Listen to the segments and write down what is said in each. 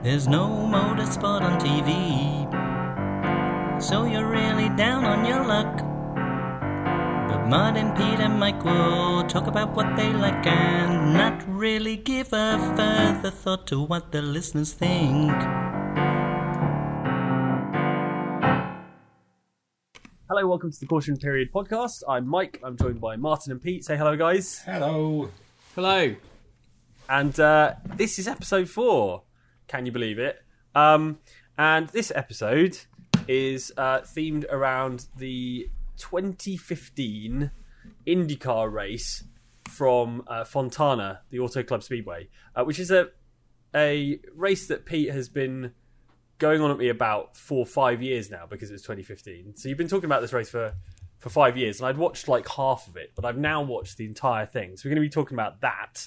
There's no motorsport on TV, so you're really down on your luck. But Mud and Pete and Mike will talk about what they like and not really give a further thought to what the listeners think. Hello, welcome to the Caution Period podcast. I'm Mike. I'm joined by Martin and Pete. Say hello, guys. Hello. Hello. And uh, this is episode four. Can you believe it? Um, and this episode is uh, themed around the 2015 IndyCar race from uh, Fontana, the Auto Club Speedway, uh, which is a a race that Pete has been going on at me about for five years now because it was 2015. So you've been talking about this race for for five years, and I'd watched like half of it, but I've now watched the entire thing. So we're going to be talking about that.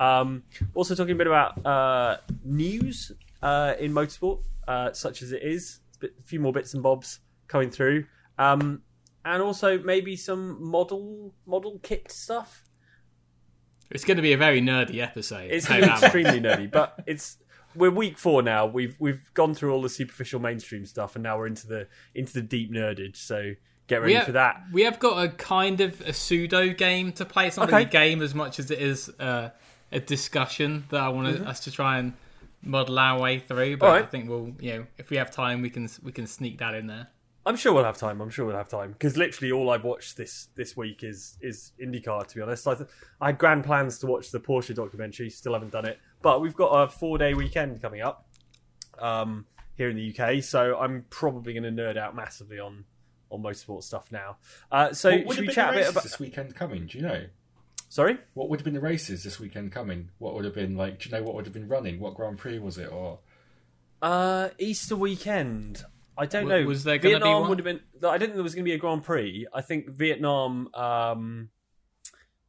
Um, also talking a bit about uh, news uh, in motorsport, uh, such as it is. A, few more bits and bobs coming through, um, and also maybe some model model kit stuff. It's going to be a very nerdy episode. It's that. extremely nerdy, but it's we're week four now. We've we've gone through all the superficial mainstream stuff, and now we're into the into the deep nerdage. So get ready have, for that. We have got a kind of a pseudo game to play. It's not Okay. really a game as much as it is uh, a discussion that I want us to try and model our way through. But All right. I think we'll, you know, if we have time, we can we can sneak that in there. I'm sure we'll have time. I'm sure we'll have time because literally all I've watched this this week is is IndyCar. To be honest, I, th- I had grand plans to watch the Porsche documentary. Still haven't done it, but we've got a four day weekend coming up um, here in the UK, so I'm probably going to nerd out massively on on motorsport stuff now. Uh, so what would should we chat a bit about? this weekend coming? Do you know? Sorry. What would have been the races this weekend coming? What would have been like? Do you know what would have been running? What Grand Prix was it? Or Uh, Easter weekend. I don't W- know. was there gonna be Vietnam one? would have been. I didn't think there was going to be a Grand Prix. I think Vietnam. Um,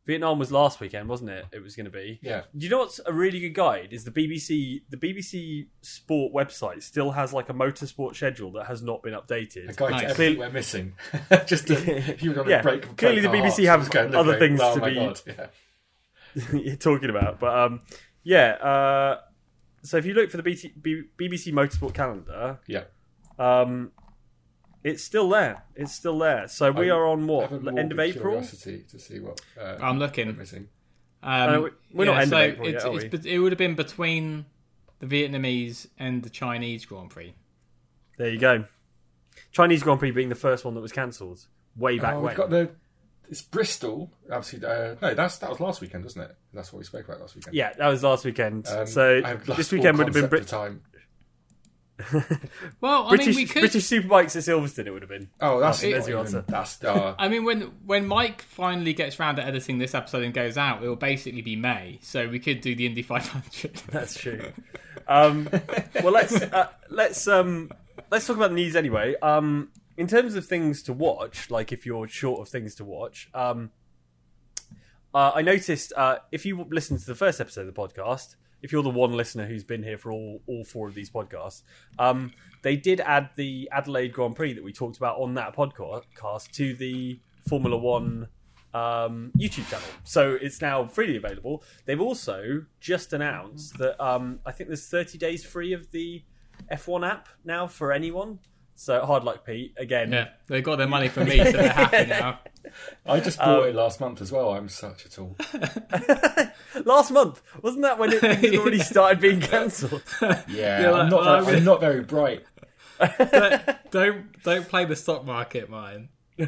Vietnam was last weekend, wasn't it? It was going to be. yeah, Do you know what's a really good guide? Is the BBC. The BBC Sport website still has like a motorsport schedule that has not been updated. a guide Nice. to everything we're missing. Just to, if you were on Yeah, a break. from clearly the BBC Hart, have other look, things oh to be- yeah. talking about. But um, yeah. Uh, so if you look for the BT, B, BBC Motorsport calendar, Yeah. um, it's still there. It's still there. So we I are on what have end of morbid April. Curiosity to see what uh, I'm looking. missing. Um, Uh, we- we're not yeah, end of so April yet, it's, are it's, it would have been between the Vietnamese and the Chinese Grand Prix. There you go. Chinese Grand Prix being the first one that was cancelled way back Oh, when. we've got the. It's Bristol. Obviously, uh, no, that's that was last weekend, wasn't it? That's what we spoke about last weekend. Yeah, that was last weekend. Um, so I have lost this weekend would have been concept Brit- of time. Well, I British mean, we could. British Superbikes at Silverstone. It would have been. Oh, that's There's not your even- answer. That's uh, I mean, when when Mike finally gets round to editing this episode and goes out, it will basically be May, so we could do the Indy 500. That's true. um, well, let's uh, let's um, let's talk about the news anyway. Um, in terms of things to watch, like if you're short of things to watch, um, uh, I noticed uh, if you listen to the first episode of the podcast, if you're the one listener who's been here for all all four of these podcasts, um, they did add the Adelaide Grand Prix that we talked about on that podcast to the Formula One um, YouTube channel. So it's now freely available. They've also just announced that um, I think there's 30 days free of the F1 app now for anyone. So hard luck, Pete. Again, yeah, they got their money from me, so they're happy now. I just bought it last month as well. I'm such a tool. last month wasn't that when it had already started being cancelled? Yeah, You're I'm like, not. well, very, I'm not very bright. Don't, don't don't play the stock market, mine. bye,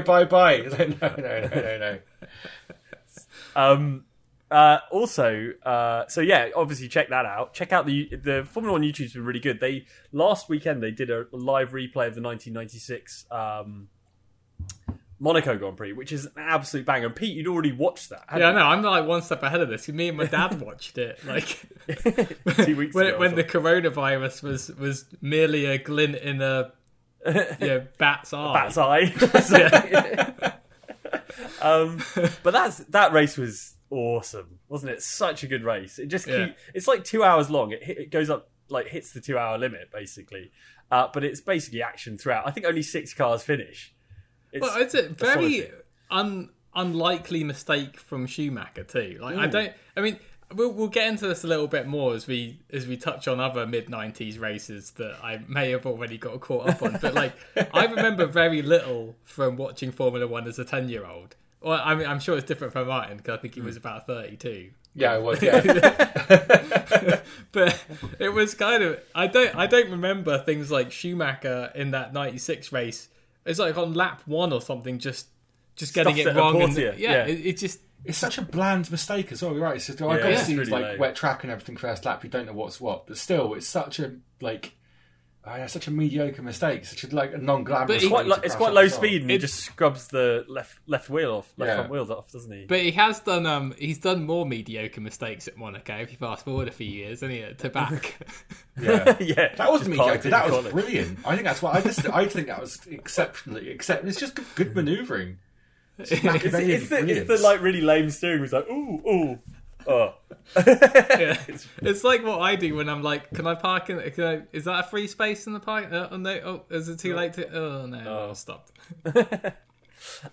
bye, bye. It's no, no, no, no, no. Um, uh, also, uh, so yeah, obviously check that out. Check out the the Formula One YouTube's been really good. They last weekend they did a live replay of the 1996 um, Monaco Grand Prix, which is an absolute banger. And Pete, you'd already watched that. Yeah, no, I'm like one step ahead of this. Me and my dad watched it, like two weeks when ago. when the coronavirus was was merely a glint in a yeah, bat's eye. bat's eye. um, but that's that race was awesome, wasn't it? Such a good race. It just Yeah. keep, it's like two hours long. It hit, it goes up like hits the two hour limit basically, uh, but it's basically action throughout. I think only six cars finish. It's, Well, it's a very un, unlikely mistake from Schumacher too. Like I don't. I mean, We'll, we'll get into this a little bit more as we as we touch on other mid '90s races that I may have already got caught up on. But like, I remember very little from watching Formula One as a ten year old. Well, I mean, I'm sure it's different for Martin because I think he was hmm. about 32. Yeah, I was. Yeah, but it was kind of I don't I don't remember things like Schumacher in that '96 race. It's like on lap one or something, just just getting Stuffs it it wrong. And, yeah, yeah. It, it just it's such a bland mistake as well. You're right. It's just, oh, I Yeah, got it's to see really like low. wet track and everything first lap. You don't know what's what, but still, it's such a like. Oh, yeah, such a mediocre mistake. Such a like a non-glamorous. But It's quite, way lo- it's quite low speed, and he just scrubs the left left wheel off, left Yeah. front wheels off, doesn't he? But he has done um he's done more mediocre mistakes at Monaco. If you fast forward a few years, and he to back. Yeah. yeah, That was just mediocre. parked in That was college. brilliant. I think that's why I just. I think that was exceptionally. Except it's just good, good manoeuvring. It's, It's, it's, the, it's the like really lame steering. was like ooh ooh. Oh, Yeah. It's like what I do when I'm like, can I park in? Can I, is that a free space in the park? Uh, oh no! Oh, is it too late to? Oh no! Oh. I stopped.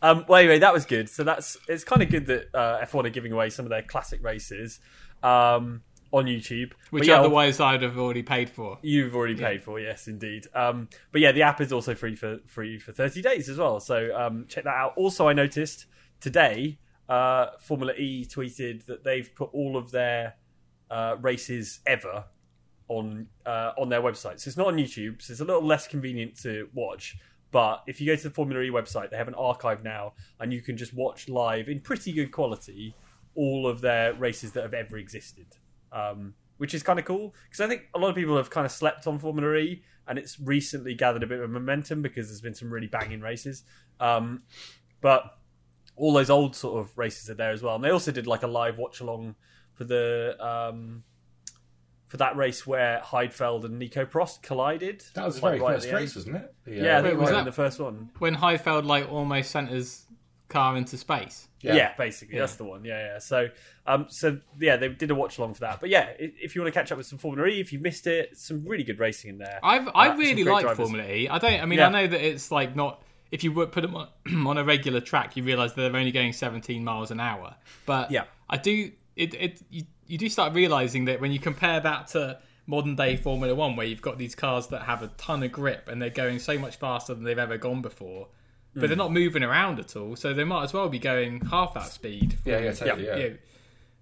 Um, well, anyway, that was good. So that's it's kind of good that uh, F1 are giving away some of their classic races um, on YouTube. Which yeah, otherwise I'd have already paid for. You've already paid for, yes, indeed. Um, but yeah, the app is also free for free for thirty days as well. So um, check that out. Also, I noticed today uh, Formula E tweeted that they've put all of their uh, races ever on uh, on their website. So it's not on YouTube. So it's a little less convenient to watch. But if you go to the Formula E website, they have an archive now, and you can just watch live in pretty good quality all of their races that have ever existed, um, which is kind of cool because I think a lot of people have kind of slept on Formula E, and it's recently gathered a bit of momentum because there's been some really banging races. Um, but all those old sort of races are there as well, and they also did like a live watch along for the um, for that race where Heidfeld and Nico Prost collided. That was the very right first the end. race, wasn't it? The, Yeah, I uh, think it was was that- in the first one. When Heidfeld like almost sent his car into space. Yeah, yeah basically that's the one. Yeah, yeah. So, um, so yeah, they did a watch along for that. But yeah, if you want to catch up with some Formula E, if you missed it, some really good racing in there. I've Uh, I some really like drivers. Formula E. I don't. I mean, Yeah. I know that it's like not. If you put them on, on a regular track, you realise that they're only going 17 miles an hour. But Yeah. I do. It it you, you do start realising that when you compare that to modern day Formula One, where you've got these cars that have a ton of grip and they're going so much faster than they've ever gone before, but they're mm. not moving around at all, so they might as well be going half that speed. Yeah, yeah, totally, yeah.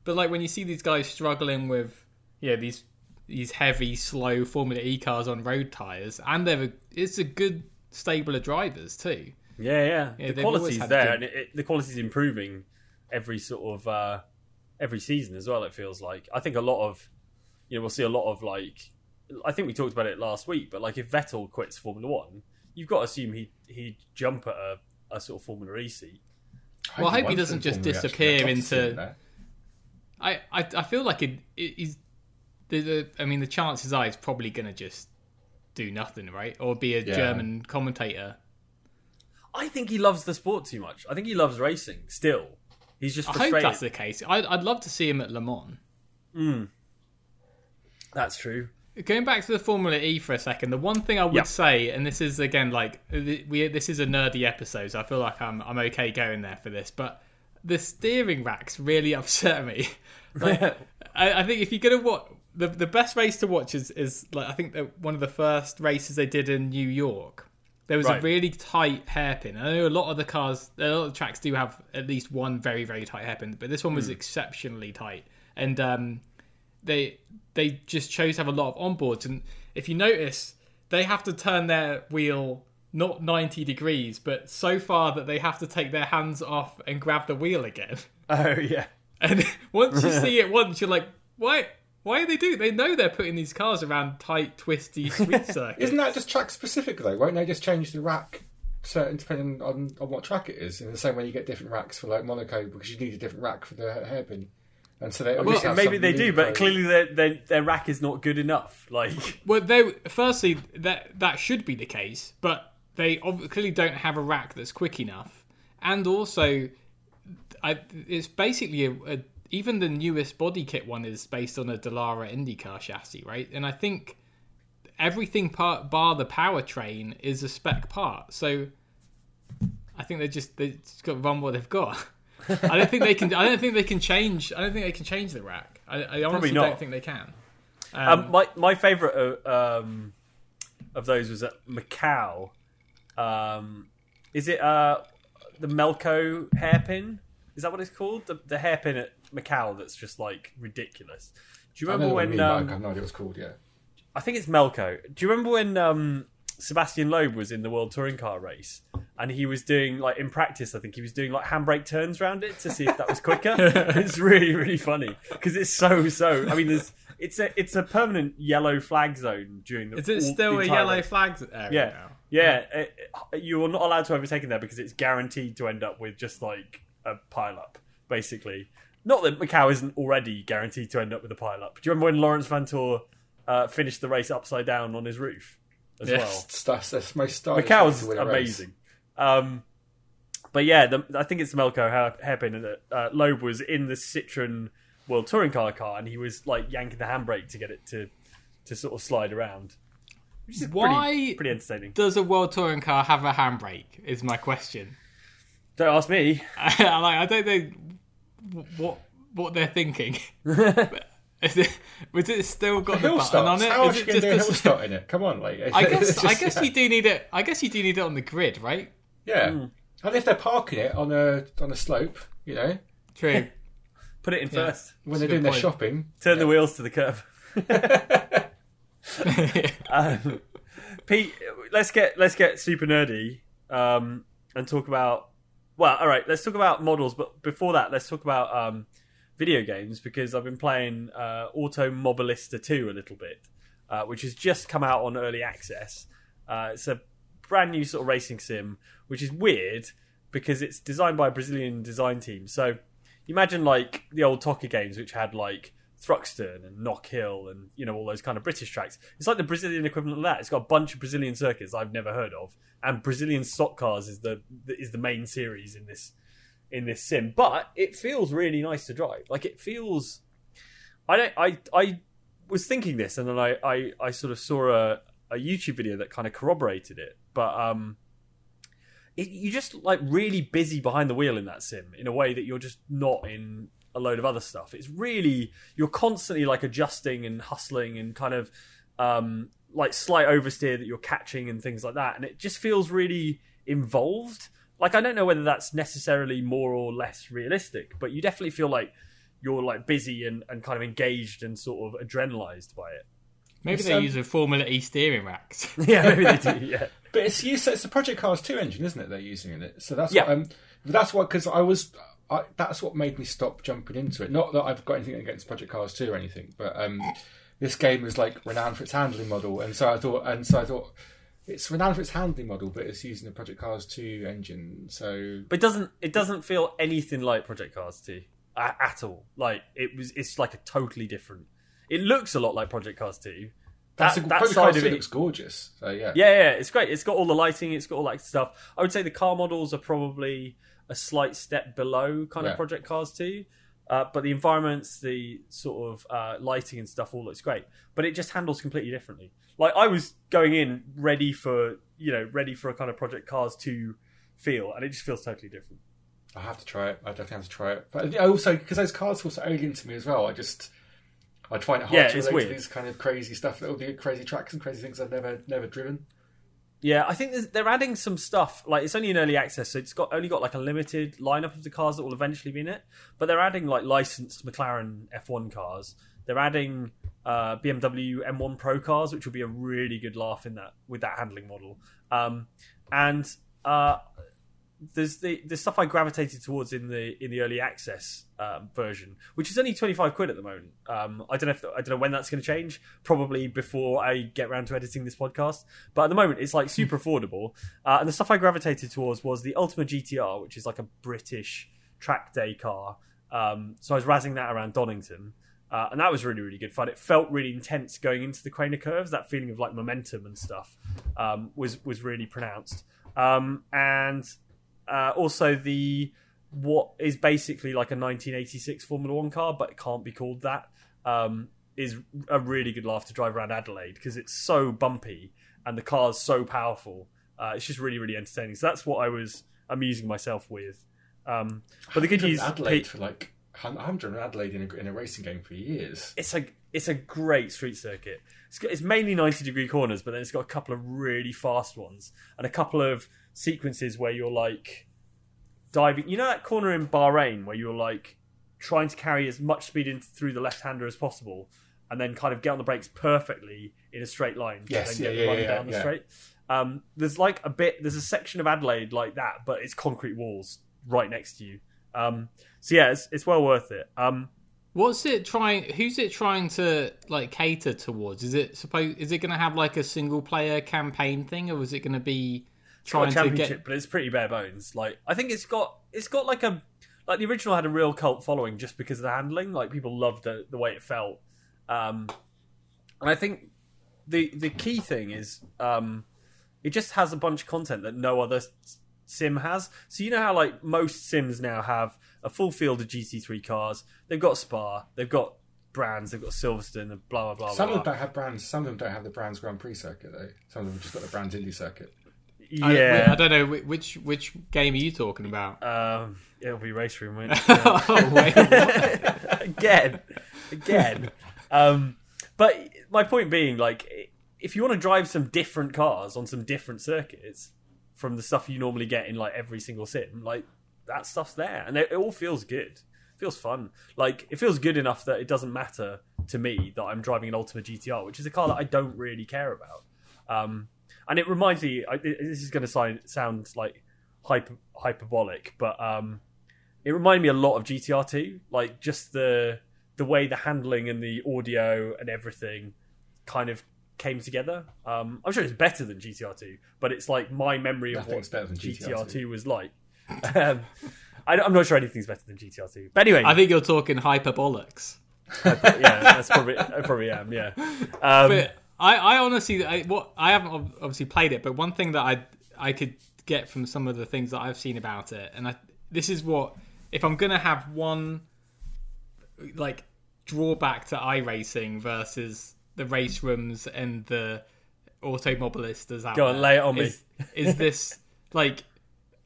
But like when you see these guys struggling with, yeah, these these heavy, slow Formula E cars on road tires, and they're a, it's a good stable of drivers too. Yeah, yeah. Yeah, the quality's there, good- and it, it, the quality's improving every sort of uh, every season as well. It feels like I think a lot of you know we'll see a lot of like I think we talked about it last week, but like if Vettel quits Formula One, you've got to assume he he'd jump at a, a sort of Formula E seat. Well, I hope he doesn't just Formula disappear I'd love to see into- I I, I feel like it, it is. The, the, I mean, the chances are he's probably going to just do nothing, right? Or be a Yeah. German commentator. I think he loves the sport too much. I think he loves racing still. He's just I hope frustrated. that's the case. I'd, I'd love to see him at Le Mans. Hmm. That's true. Going back to the Formula E for a second, the one thing I would Yeah. say, and this is again like we this is a nerdy episode, so I feel like I'm I'm okay going there for this, but the steering racks really upset me. Like, I, I think if you're gonna watch the the best race to watch is is like I think that one of the first races they did in New York. There was a really tight hairpin. I know a lot of the cars, a lot of the tracks do have at least one very very tight hairpin, but this one was exceptionally tight. And um, they they just chose to have a lot of onboards and if you notice they have to turn their wheel not 90 degrees but so far that they have to take their hands off and grab the wheel again Oh yeah. and once you see it once you're like why why are they doing they know they're putting these cars around tight twisty street circuits Isn't that just track specific though? Won't they just change the rack certain depending on, on what track it is? In the same way you get different racks for like Monaco because you need a different rack for the hairpin. And so they Well, have maybe they do, but clearly their, their their rack is not good enough. Like well they firstly that that should be the case but they ob- clearly don't have a rack that's quick enough and also I, it's basically a, a even the newest body kit one is based on a Dallara IndyCar chassis, right? And I think everything part bar the powertrain is a spec part. So I think they just they just got to run what they've got. I don't think they can. I don't think they can change. I don't think they can change the rack. I, I honestly don't think they can. Um, my my favorite uh, um, of those was at Macau. Um, is it uh, the Melco hairpin? Is that what it's called? The, the hairpin at Macau that's just like ridiculous. Do you I know remember what you when? mean, but Um, I have no idea what it's called. Yeah. I think it's Melco. Do you remember when um, Sebastian Loeb was in the World Touring Car race and he was doing like in practice? I think he was doing like handbrake turns around it to see if that was quicker. it's really really funny because it's so so. I mean, there's it's a it's a permanent yellow flag zone during the. Is it still the a yellow race. flag area Yeah, now? yeah. it- it- you are not allowed to overtake in there because it's guaranteed to end up with just like a pile up, basically. Not that Macau isn't already guaranteed to end up with a pile up. Do you remember when Laurens Vanthoor uh, finished the race upside down on his roof as Yes. It's- That's the most stylish way well? Macau's to win a race. amazing. Um, but yeah, the, I think it's the Melco hair, hairpin that uh, Loeb was in the Citroen World Touring Car car, and he was like yanking the handbrake to get it to to sort of slide around. Which is Why pretty, pretty entertaining. does a world touring car have a handbrake? Is my question. Don't ask me. like, I don't know what what they're thinking. Is it, was it still got the, Hill button on it? How Is else it you going to do a just hill start in it? Come on, like I guess it's I guess yeah. you do need it. I guess you do need it on the grid, right? Yeah. Hmm. And if they're parking it on a on a slope, you know, True. Put it in Yeah. first. when That's they're doing good their shopping, Turn the wheels to the curb. um, Pete, let's get let's get super nerdy um, and talk about. Well, all right, let's talk about models, but before that, let's talk about um, video games because I've been playing uh, Automobilista 2 a little bit, uh, which has just come out on early access. Uh, it's a brand new sort of racing sim, which is weird because it's designed by a Brazilian design team. So you imagine like the old TOCA games, which had like Thruxton and Knock Hill and you know all those kind of British tracks. It's like the Brazilian equivalent of that. It's got a bunch of Brazilian circuits I've never heard of, and Brazilian stock cars is the is the main series in this in this sim. But it feels really nice to drive. Like it feels. I don't. I I was thinking this, and then I I, I sort of saw a a YouTube video that kind of corroborated it. But um, it, you're just like really busy behind the wheel in that sim in a way that you're just not in a load of other stuff. It's really you're constantly like adjusting and hustling and kind of um, like slight oversteer that you're catching and things like that, and it just feels really involved. Like I don't know whether that's necessarily more or less realistic, but you definitely feel like you're like busy and, and kind of engaged and sort of adrenalized by it. Maybe they um, use a Formula E steering racks. Yeah, maybe they do. Yeah, But it's used. It's the Project Cars two engine, isn't it? They're using in it. So that's Yeah. what, um, that's what because I was. I, that's what made me stop jumping into it. Not that I've got anything against Project Cars two or anything, but um, this game is like renowned for its handling model, and so I thought, and so I thought it's renowned for its handling model, but it's using the Project Cars two engine. So but it doesn't it doesn't feel anything like Project Cars 2 at, at all. Like it was, it's like a totally different. It looks a lot like Project Cars 2. that's That, a, that Project side Cars of it, looks gorgeous. So yeah, yeah, yeah, it's great. It's got all the lighting, it's got all that stuff. I would say the car models are probably a slight step below kind Yeah. of Project Cars 2. Uh, but the environments, the sort of uh, lighting and stuff all looks great. But it just handles completely differently. Like I was going in ready for, you know, ready for a kind of Project Cars 2 feel, and it just feels totally different. I have to try it. I definitely have to try it. But I also because those cars feel so alien to me as well. I just I'd find it hard Yeah, to relate to these kind of crazy stuff. All the crazy tracks and crazy things I've never never driven. Yeah, I think they're adding some stuff. Like it's only in early access, so it's got only got like a limited lineup of the cars that will eventually be in it. But they're adding like licensed McLaren F1 cars. They're adding uh, BMW M1 Pro cars, which will be a really good laugh in that with that handling model. Um, and uh, there's the the stuff I gravitated towards in the in the early access um, version, which is only twenty five quid at the moment. Um, I don't know if I don't know when that's going to change. Probably before I get around to editing this podcast. But at the moment, it's like super affordable. Uh, and the stuff I gravitated towards was the Ultima GTR, which is like a British track day car. Um, so I was razzing that around Donington. Uh, and that was really, really good fun. It felt really intense going into the Craner curves. That feeling of like momentum and stuff um, was was really pronounced. Um, and uh, also the what is basically like a 1986 Formula One car, but it can't be called that. Um, is a really good laugh to drive around Adelaide because it's so bumpy and the car's so powerful. Uh, it's just really, really entertaining. So that's what I was amusing myself with. Um, but the good news, Adelaide for like I haven't driven Adelaide in a, in a racing game for years. it's a it's a great street circuit. It's, got, it's mainly ninety degree corners, but then it's got a couple of really fast ones and a couple of sequences where you're like diving. You know that corner in Bahrain where you're like trying to carry as much speed in through the left hander as possible, and then kind of get on the brakes perfectly in a straight line. Yes, then yeah, get yeah, run yeah, down the yeah. straight. Um, there's like a bit. There's a section of Adelaide like that, but it's concrete walls right next to you. Um, so yeah, it's, it's well worth it. Um, What's it trying? Who's it trying to like cater towards? Is it suppose? Is it going to have like a single player campaign thing, or is it going to be It's got a trying to championship, get? but it's pretty bare bones. Like I think it's got it's got like a like the original had a real cult following just because of the handling. Like people loved the the way it felt, um, and I think the the key thing is um, it just has a bunch of content that no other sim has. So you know how like most sims now have a full field of GT3 cars. They've got Spa, they've got brands, they've got Silverstone, and blah blah blah. Some blah. of them don't have brands. Some of them don't have the brands Grand Prix circuit though. Some of them have just got the brands Indy circuit. I, yeah. I don't know which which game are you talking about. um, it'll be race room, won't it? oh, wait, again, again. Um, but my point being, like, if you want to drive some different cars on some different circuits from the stuff you normally get in like every single sim, like that stuff's there, and it, it all feels good. It feels fun. Like it feels good enough that it doesn't matter to me that I'm driving an Ultima GTR, which is a car that I don't really care about. Um, and it reminds me. I, this is going to sound sound like hyper, hyperbolic, but um, it reminded me a lot of GTR 2 like just the the way the handling and the audio and everything kind of came together. Um i'm sure it's better than GTR 2 but it's like my memory of what GTR, GTR 2 was like. Um, I, am not sure anything's better than GTR 2 but anyway. I think you're talking hyperbolics. yeah that's probably I probably am yeah. Um, But I, I honestly, I, what I haven't obviously played it, but one thing that I I could get from some of the things that I've seen about it, and I, this is what if I'm gonna have one like drawback to iRacing versus the race rooms and the automobilistas out Go on, there, lay it on me. is, is this like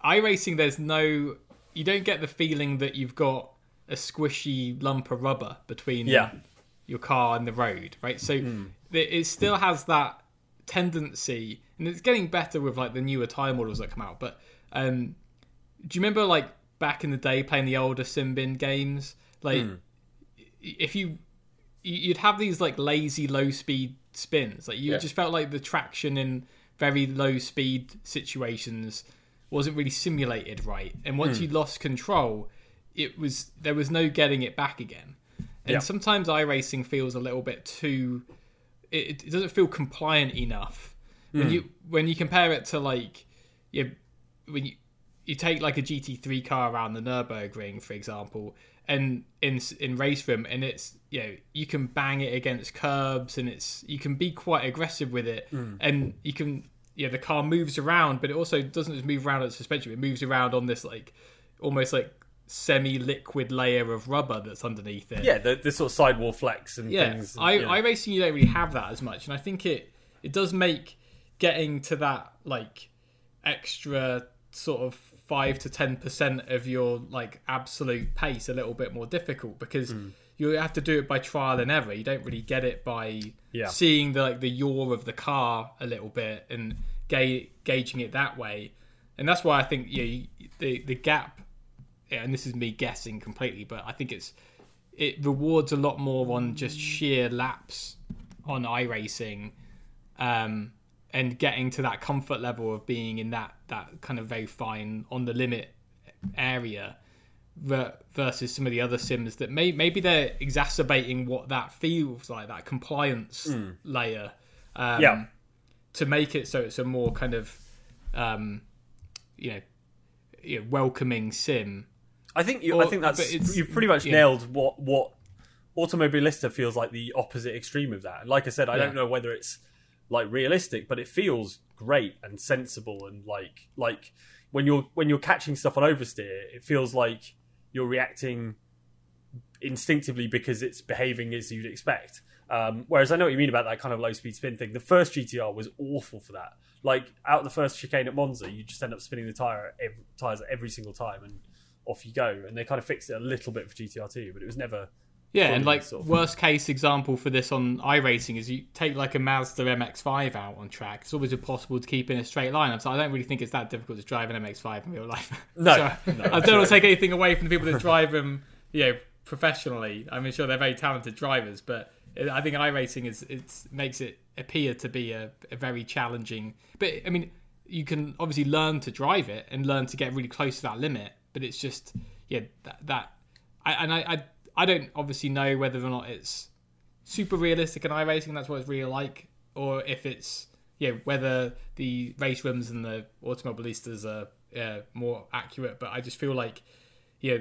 iRacing? There's no, you don't get the feeling that you've got a squishy lump of rubber between Yeah. your car and the road, right? So Hmm. It, it still has that tendency, and it's getting better with like the newer tire models that come out. But um, do you remember like back in the day playing the older Simbin games? Like Hmm. if you you- you'd have these like lazy low speed spins, like you Yeah. just felt like the traction in very low speed situations wasn't really simulated right, and once you lost control, it was there was no getting it back again. And Yeah. sometimes iRacing feels a little bit too. It, it doesn't feel compliant enough. When hmm. you when you compare it to like you when you you take like a GT3 car around the Nurburgring, for example, and in in race room, and it's you know you can bang it against curbs, and it's you can be quite aggressive with it, hmm. and you can yeah the car moves around, but it also doesn't just move around at suspension; it moves around on this like almost like semi-liquid layer of rubber that's underneath it. yeah the, the sort of sidewall flex and Yeah, things I, yeah. iRacing you don't really have that as much, and I think it it does make getting to that like extra sort of five to ten percent of your like absolute pace a little bit more difficult because Hmm. you have to do it by trial and error. You don't really get it by Yeah. seeing the like the yaw of the car a little bit and ga- gauging it that way. And that's why I think yeah, you, the the gap. And this is me guessing completely, but I think it's it rewards a lot more on just sheer laps on iRacing um, and getting to that comfort level of being in that that kind of very fine on the limit area ver- versus some of the other sims that may maybe they're exacerbating what that feels like that compliance layer um, Yeah. to make it so it's a more kind of um, you know, you know welcoming sim I think you. Or, I think that's you've pretty much yeah. nailed what what Automobilista feels like the opposite extreme of that. And like I said, I Yeah. don't know whether it's like realistic, but it feels great and sensible and like like when you're when you're catching stuff on oversteer, it feels like you're reacting instinctively because it's behaving as you'd expect. Um, whereas I know what you mean about that kind of low speed spin thing. The first GTR was awful for that. Like out the first chicane at Monza, you just end up spinning the tire every, tires every single time, and off you go. And they kind of fixed it a little bit for GTR two, but it was never. Yeah, and like sort of- worst case example for this on iRacing is you take like a Mazda MX-5 out on track. It's always impossible to keep in a straight line. So I don't really think it's that difficult to drive an MX-5 in real life. No, So no, I don't want to take anything away from the people that drive them, you know, professionally. I'm sure they're very talented drivers, but I think iRacing is it makes it appear to be a, a very challenging. But I mean, you can obviously learn to drive it and learn to get really close to that limit. But it's just yeah that that I, and I, I I don't obviously know whether or not it's super realistic in iRacing. That's what it's really like, or if it's yeah whether the race rooms and the automobilistas are uh, more accurate. But I just feel like yeah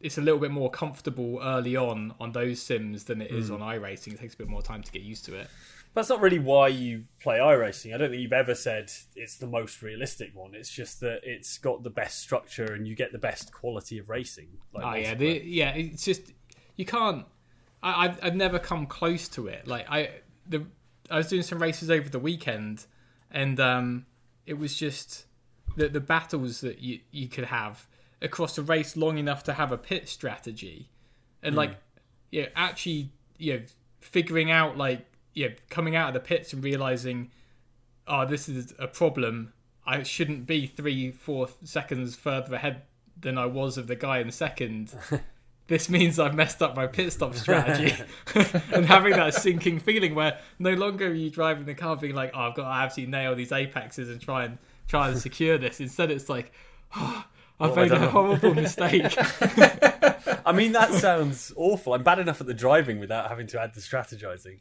it's a little bit more comfortable early on on those sims than it is on iRacing. It takes a bit more time to get used to it. That's not really why you play iRacing. I don't think you've ever said it's the most realistic one. It's just that it's got the best structure and you get the best quality of racing. Like Oh yeah, the, yeah. It's just you can't. I, I've I've never come close to it. Like I the I was doing some races over the weekend, and um, it was just the the battles that you you could have across a race long enough to have a pit strategy, and like yeah, actually yeah, figuring out like yeah, coming out of the pits and realizing, oh, this is a problem. I shouldn't be three, four seconds further ahead than I was of the guy in second. this means I've messed up my pit stop strategy. and having that sinking feeling where no longer are you driving the car being like, oh, I've got to absolutely nail these apexes and try and try and secure this. Instead, it's like, oh, I've What made a horrible mistake. I mean, that sounds awful. I'm bad enough at the driving without having to add the strategizing.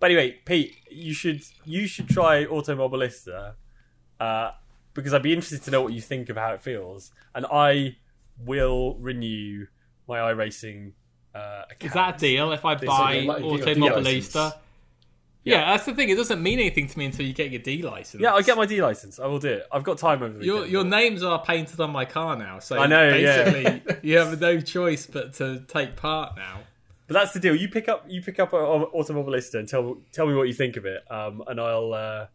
But anyway, Pete, you should you should try Automobilista uh, because I'd be interested to know what you think of how it feels, and I will renew my iRacing. Uh, account. Is that a deal if I buy a like- Auto a Yeah, that's the thing. It doesn't mean anything to me until you get your D license. Yeah, I'll get my D license. I will do it. I've got time over the Your weekend. your names are painted on my car now, so I know, yeah. basically you have no choice but to take part now. But that's the deal. You pick up you pick up an Automobilista and tell tell me what you think of it, um, and I'll uh,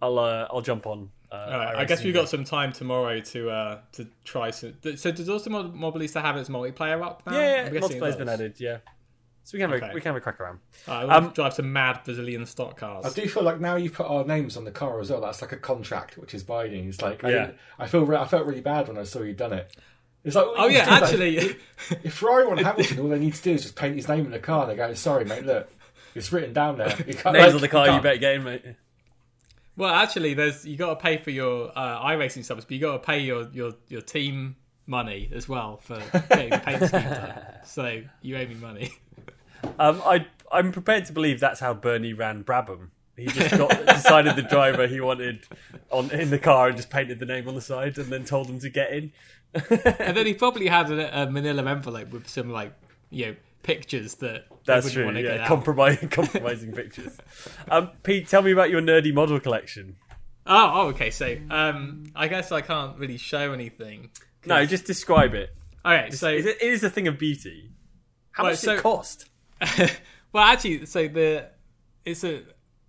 I'll uh, I'll jump on. Uh, All right, I guess we've got some time tomorrow to uh, to try some. So does Automobilista have its multiplayer up now? Yeah, yeah, I'm it multiplayer's been added. Yeah, so we can have a we can have a crack around. All right, we'll Um, drive some mad Brazilian stock cars. I do feel like now you put our names on the car as well. That's like a contract, which is binding. It's like I, Yeah. didn't- I feel re- I felt really bad when I saw you done it. It's like oh yeah, actually, if Ferrari want Hamilton, all they need to do is just paint his name in the car. They go, "Sorry, mate, look, it's written down there." You can't, Names like, on the car, you can't- better get in, mate. well, actually, there's you got to pay for your uh, iRacing subs, but you got to pay your, your your team money as well for getting the paint scheme done. So you owe me money. Um, I I'm prepared to believe that's how Bernie ran Brabham. He just got decided the driver he wanted on in the car and just painted the name on the side and then told him to get in. And then he probably had a, a manila envelope with some like you know pictures that That's true. want to Yeah, get compromising compromising pictures. Um, Pete, tell me about your nerdy model collection. Oh, oh, okay. So, um, I guess I can't really show anything. No, just describe it. Okay, so It it is a thing of beauty. How Well, much does so- it cost? well, actually, so the it's a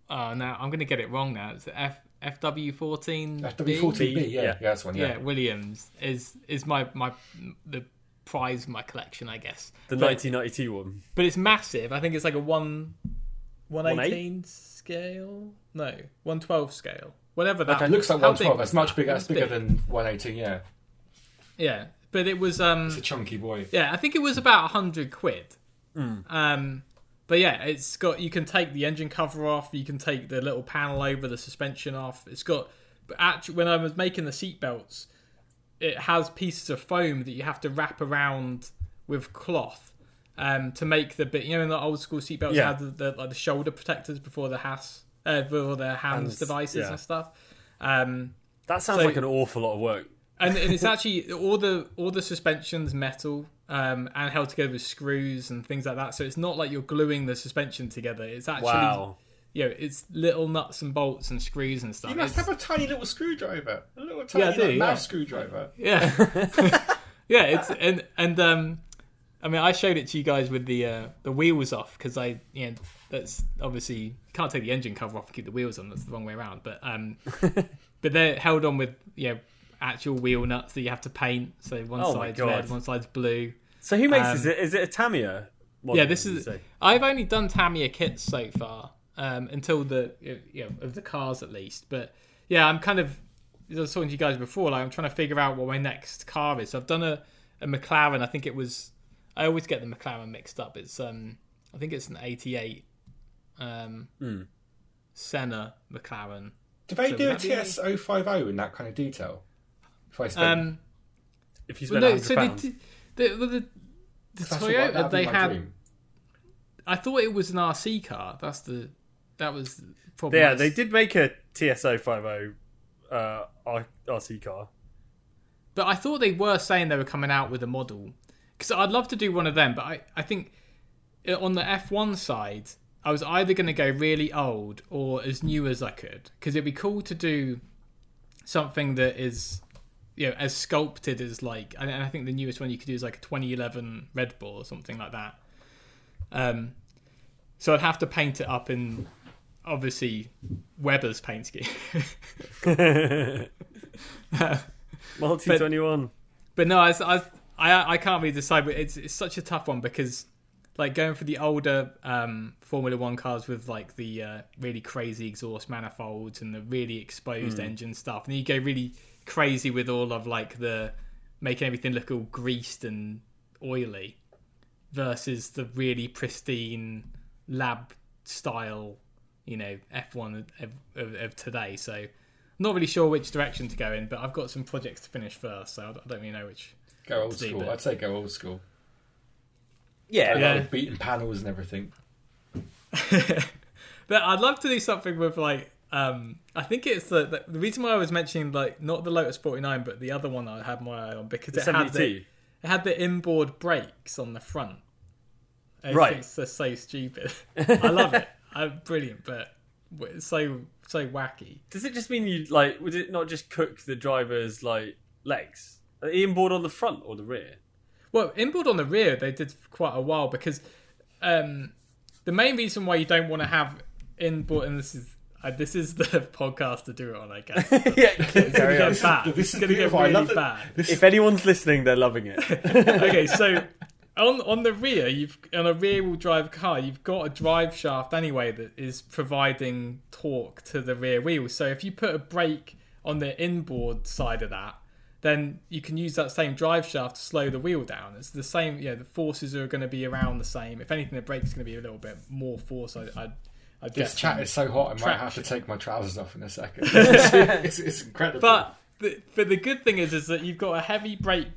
oh now I'm going to get it wrong now. It's a F FW14 FW14B, yeah, Yeah. yeah, that's one. Yeah, Yeah, Williams is is my my the prize of my collection, I guess. The but, 1992 one. but it's massive. I think it's like a one one 1/8? scale. No, one twelve scale. Whatever that. it looks like 112. big That's much bigger. It That's bigger big. than 118. Yeah, Yeah, but it was um it's a chunky boy. Yeah, I think it was about hundred quid. Hmm. Um, but yeah, it's got you can take the engine cover off, you can take the little panel over the suspension off. It's got, but actually, when I was making the seat belts, it has pieces of foam that you have to wrap around with cloth um, to make the bit. You know, in the old school seat belts Yeah. had the, the like the shoulder protectors before the has uh, before the hands, Hands, devices yeah. and stuff. Um, That sounds So- like an awful lot of work. and, and it's actually all the all the suspensions metal um, and held together with screws and things like that. So it's not like you're gluing the suspension together. It's actually Wow. you know, it's little nuts and bolts and screws and stuff. You must It's- have a tiny little screwdriver, a little tiny Yeah, do, like, yeah. mouse screwdriver. yeah, yeah. It's and and um, I mean, I showed it to you guys with the uh, the wheels off because I you know that's obviously can't take the engine cover off and keep the wheels on. That's the wrong way around. But um, but they're held on with you know actual wheel nuts that you have to paint. So one Oh side's red, one side's blue. So who makes Um, this? Is it a Tamiya? model, yeah, this is. say? I've only done Tamiya kits so far um, until the you know, of the cars at least. But yeah, I'm kind of. As I was talking to you guys before, like I'm trying to figure out what my next car is. So I've done a, a McLaren. I think it was. I always get the McLaren mixed up. It's um, I think it's an '88 um, Hmm. Senna McLaren. Do they So do a would that be- TS050 in that kind of detail? If I spend, Um, If you well, no, so pounds, the, the, the, the, the that's what- Toyota they had. dream. I thought it was an RC car. That's the that was problem. yeah, they did make a TS050 uh, RC car. But I thought they were saying they were coming out with a model because I'd love to do one of them. But I, I think uh, on the F1 side, I was either going to go really old or as new as I could because it'd be cool to do something that is you know as sculpted as like and I think the newest one you could do is like a 2011 Red Bull or something like that. Um, so I'd have to paint it up in obviously Webber's paint scheme. Multi 21. But no, I, I, I, I can't really decide. But it's it's such a tough one because, like, going for the older um, Formula One cars with like the uh, really crazy exhaust manifolds and the really exposed engine stuff, and then you go really crazy with all of like the making everything look all greased and oily, versus the really pristine lab style, you know, F1 of, of, of today. So. Not really sure which direction to go in, but I've got some projects to finish first, so I don't- I don't really know which Go old See, school. but- I'd say go old school. Yeah, Yeah. Like beating panels and everything. But I'd love to do something with like um I think it's the, the the reason why I was mentioning like not the Lotus 49 but the other one I had my eye on because the it had the, it had the inboard brakes on the front. I Right. It's so stupid. I love it. I'm brilliant, but it's so so wacky. Does it just mean you like? Would it not just cook the driver's like legs? Inboard on the front or the rear? Well, inboard on the rear they did for quite a while because um, the main reason why you don't want to have inboard and this is uh, this is the podcast to do it on, I guess. yeah, It's gonna get bad. This is gonna get really love it. bad. If anyone's listening, they're loving it. okay, so on on the rear, you've on a rear wheel drive car, you've got a drive shaft anyway that is providing torque to the rear wheel. So if you put a brake on the inboard side of that, then you can use that same drive shaft to slow the wheel down. It's the same, yeah. The forces are going to be around the same. If anything, the brake's going to be a little bit more force. I, I, I This chat is so hot, I might have to take my trousers off in a second. it's, it's incredible. But the, but the good thing is is that you've got a heavy brake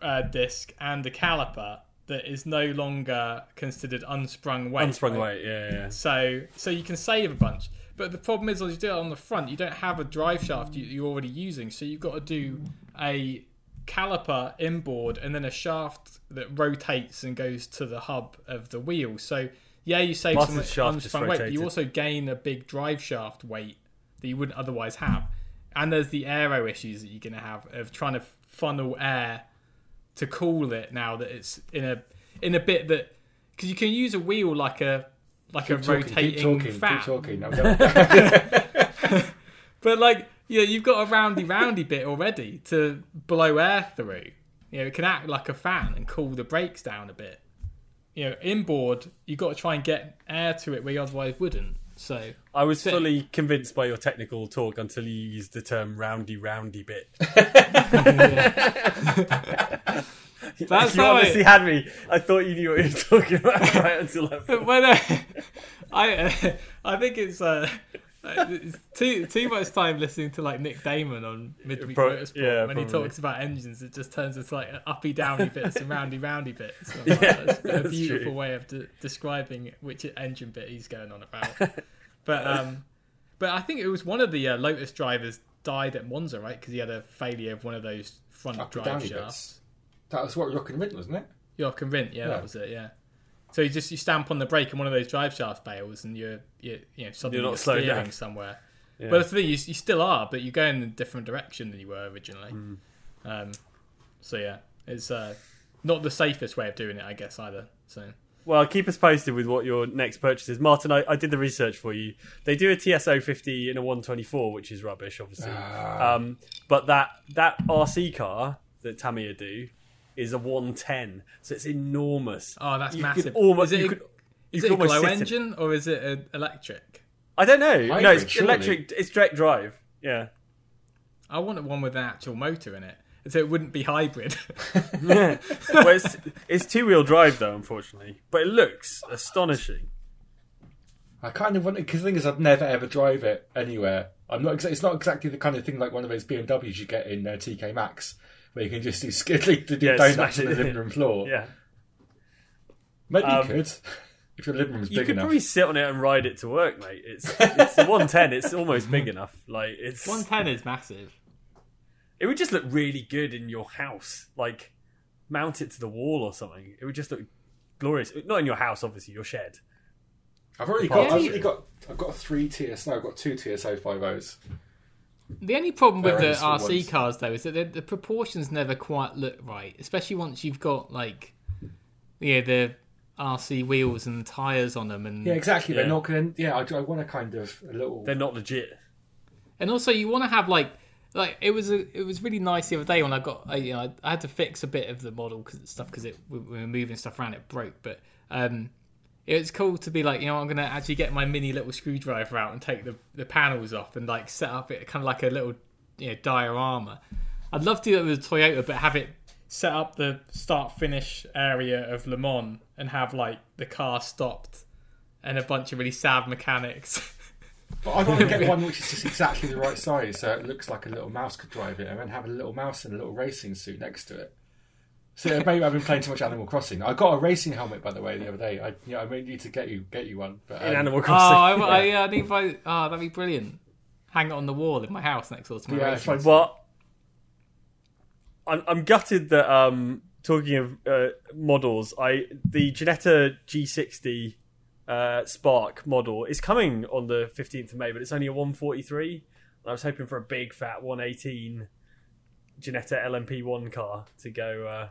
uh, disc and a caliper that is no longer considered unsprung weight. Unsprung right? weight. Yeah, yeah. So so you can save a bunch. But the problem is, as you do it on the front, you don't have a drive shaft you, you're already using, so you've got to do a caliper inboard and then a shaft that rotates and goes to the hub of the wheel. So yeah, you save Martin's some just unsprung weight, but you also gain a big drive shaft weight that you wouldn't otherwise have. And there's the aero issues that you're going to have of trying to funnel air to cool it now that it's in a in a bit that because you can use a wheel like a like a keep talking, rotating keep talking, fan, keep talking. I'm but like yeah, you've got a roundy roundy bit already to blow air through. You know, it can act like a fan and cool the brakes down a bit. You know, inboard, you've got to try and get air to it where you otherwise wouldn't. So I was fully convinced by your technical talk until you used the term "roundy, roundy bit." that's you how honestly it, had me. I thought you knew what you were talking about right until I. when uh, I uh, I think it's uh, too too much time listening to like Nick Damon on Midweek Pro- Motorsport yeah, when he talks about engines. It just turns into like uppy downy bits and roundy roundy bits. And I'm like, Yeah, that's a beautiful true. way of de- describing which engine bit he's going on about. but um, but I think it was one of the uh, Lotus drivers died at Monza, right? Because he had a failure of one of those front Uppy drive downy shafts. bits. that was what Jochen Rindt, wasn't it? You're convinced, yeah, Yeah. that was it, yeah. So you just you stamp on the brake and one of those drive shaft fails, and you're you you know suddenly You're not you're steering down. somewhere. Yeah. But that's the thing, you, you still are, but you're going in a different direction than you were originally. Hmm. Um, so yeah, it's uh, not the safest way of doing it, I guess either. So Well, keep us posted with what your next purchase is. Martin, I, I did the research for you. They do a TS050 in a 124, which is rubbish, obviously. Ah. Um, but that that RC car that Tamiya do is a 110, so it's enormous. Oh, that's you massive. Could almost, is it, you a, could, is could it a glow engine or is it an electric? I don't know. no, Hybrid, it's surely. electric. It's direct drive. Yeah. I want one with an actual motor in it, so it wouldn't be hybrid. well, it's, it's two wheel drive though, unfortunately, but it looks astonishing. I kind of want because the thing is, I'd never ever drive it anywhere. I'm not. It's not exactly the kind of thing like one of those BMWs you get in uh, TK Maxx, where you can just do skiddly to do Yeah, donuts smash on the it. living room floor. Yeah, Maybe Um, you could if your living room's you big enough. You could enough. probably sit on it and ride it to work, mate. It's it's a 110. It's almost big enough. Like it's 110 is massive. it would just look really good in your house. Like mount it to the wall or something. It would just look glorious. Not in your house, obviously, your shed. I've already got. I've already got. I've got three TSO. I've got two TS050's. The only problem with the RC ones. cars though is that the, the proportions never quite look right, especially once you've got like, yeah, the RC wheels and tires on them, and Yeah, exactly. Yeah. They're not going. to... Yeah, I, I want a kind of a little. They're not legit. and also you want to have like, like it was a, it was really nice the other day when I got, I, you know, I, I had to fix a bit of the model because stuff because it we, we were moving stuff around, it broke, but um. It was cool to be like, you know, I'm gonna actually get my mini little screwdriver out and take the, the panels off and like set up it kind of like a little, you know, diorama. I'd love to do that with a Toyota, but have it set up the start finish area of Le Mans and have like the car stopped and a bunch of really sad mechanics. But I want to get one which is just exactly the right size, so it looks like a little mouse could drive it, and then have a little mouse in a little racing suit next to it. So maybe I've been playing too much Animal Crossing. I got a racing helmet by the way the other day. I, yeah, I may need to get you get you one. But, In um, Animal oh, Crossing. I, I, yeah, I think if I, oh, that'd be brilliant. Hang it on the wall in my house next door to my Yeah, racing. it's But I'm, I'm gutted that um, talking of uh, models, I the Ginetta G60 uh, Spark model is coming on the 15th of May, but it's only a 143. And I was hoping for a big fat 118 Ginetta LMP1 car to go. Uh,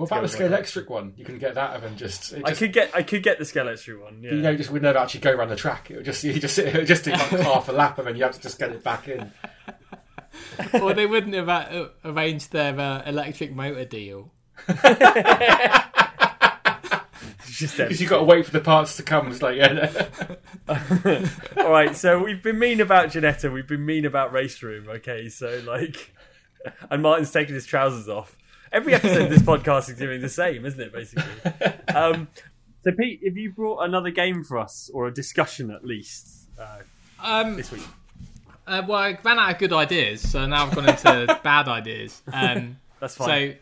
what about the Go scale with electric one? You can get that and then just, it I could get I could get the Scalextric one. Yeah. you know just would never actually go around the track. It would just you just it would just do like half a lap and then you have to just get it back in. or they wouldn't have uh, arranged their uh, electric motor deal. Just Because you've got to wait for the parts to come. It's like yeah. All right, so we've been mean about Ginetta, we've been mean about RaceRoom, okay? So, like, and Martin's taking his trousers off. Every episode of this podcast is doing the same, isn't it, basically? Um, so, Pete, have you brought another game for us, or a discussion at least, uh, Um, this week? uh, well, I ran out of good ideas, so now I've gone into bad ideas. Um, That's fine. So,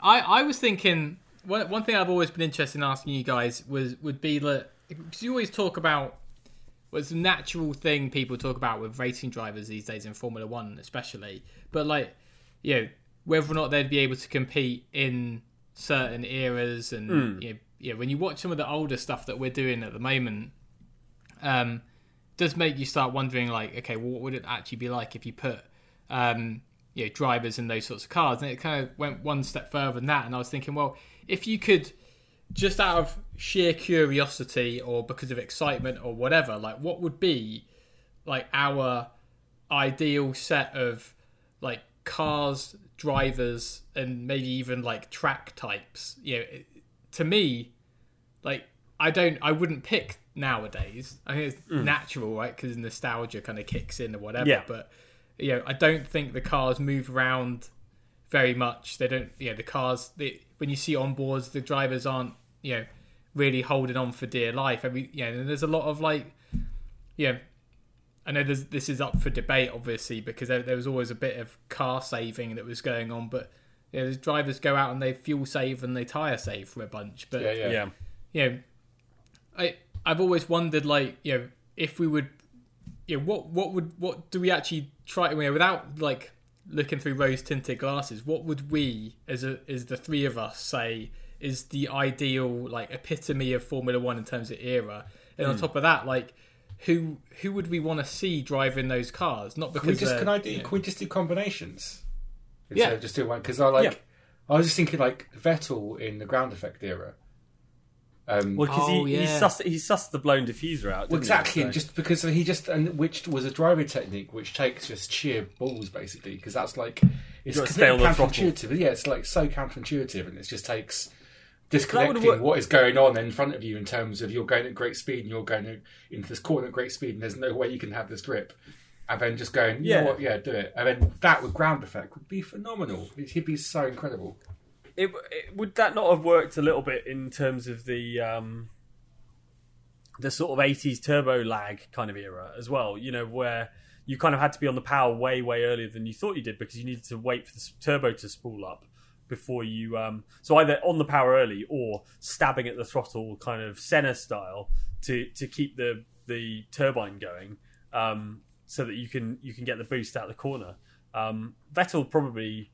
I I was thinking one one thing I've always been interested in asking you guys was would be that because you always talk about what's a natural thing people talk about with racing drivers these days in Formula One, especially. But like, you know, whether or not they'd be able to compete in certain eras, and you know, yeah, when you watch some of the older stuff that we're doing at the moment, um, does make you start wondering, like, okay, well, what would it actually be like if you put, um, you know, drivers in those sorts of cars? And it kind of went one step further than that. And I was thinking, well, if you could, just out of sheer curiosity or because of excitement or whatever, like, what would be like our ideal set of like cars, drivers, and maybe even like track types? You know, it- to me, like I don't, I wouldn't pick nowadays. I think it's mm. natural, right? Because nostalgia kind of kicks in or whatever. Yeah. But you know, I don't think the cars move around very much. They don't, you know, the cars. They, when you see on boards, the drivers aren't, you know, really holding on for dear life. I mean, you know, and there's a lot of like, you know, I know there's, this is up for debate, obviously, because there, there was always a bit of car saving that was going on, but. You know, the drivers go out and they fuel save and they tire save for a bunch, but Yeah, yeah. yeah. you know, I I've always wondered like you know if we would, you know, what what would what do we actually try to you know, without like looking through rose tinted glasses? What would we as a as the three of us say is the ideal like epitome of Formula One in terms of era? And on hmm. top of that, like who who would we want to see driving those cars? Not because Can we just can I do? you know- Can we just do combinations? Yeah. Instead of just do one because I like. Yeah. I was just thinking like Vettel in the ground effect era. Um, Well, because Oh, he, he yeah. sussed he sussed the blown diffuser out. Well, exactly, He? and So- just because he just and which was a driving technique which takes just sheer balls basically because that's like it's gotta stay on completely the throttle. counterintuitive. Yeah, it's like so counterintuitive, and it just takes would've disconnecting what is going on in front of you in terms of you're going at great speed and you're going into this corner at great speed, and there's no way you can have this grip. And then just going, you Yeah. what, yeah, do it. And then that with ground effect would be phenomenal. He'd be so incredible. it, it, would that not have worked a little bit in terms of the um, the sort of 80s turbo lag kind of era as well you know where you kind of had to be on the power way way earlier than you thought you did because you needed to wait for the turbo to spool up before you um, so either on the power early or stabbing at the throttle kind of Senna style to to keep the the turbine going um, so that you can you can get the boost out the corner um, Vettel probably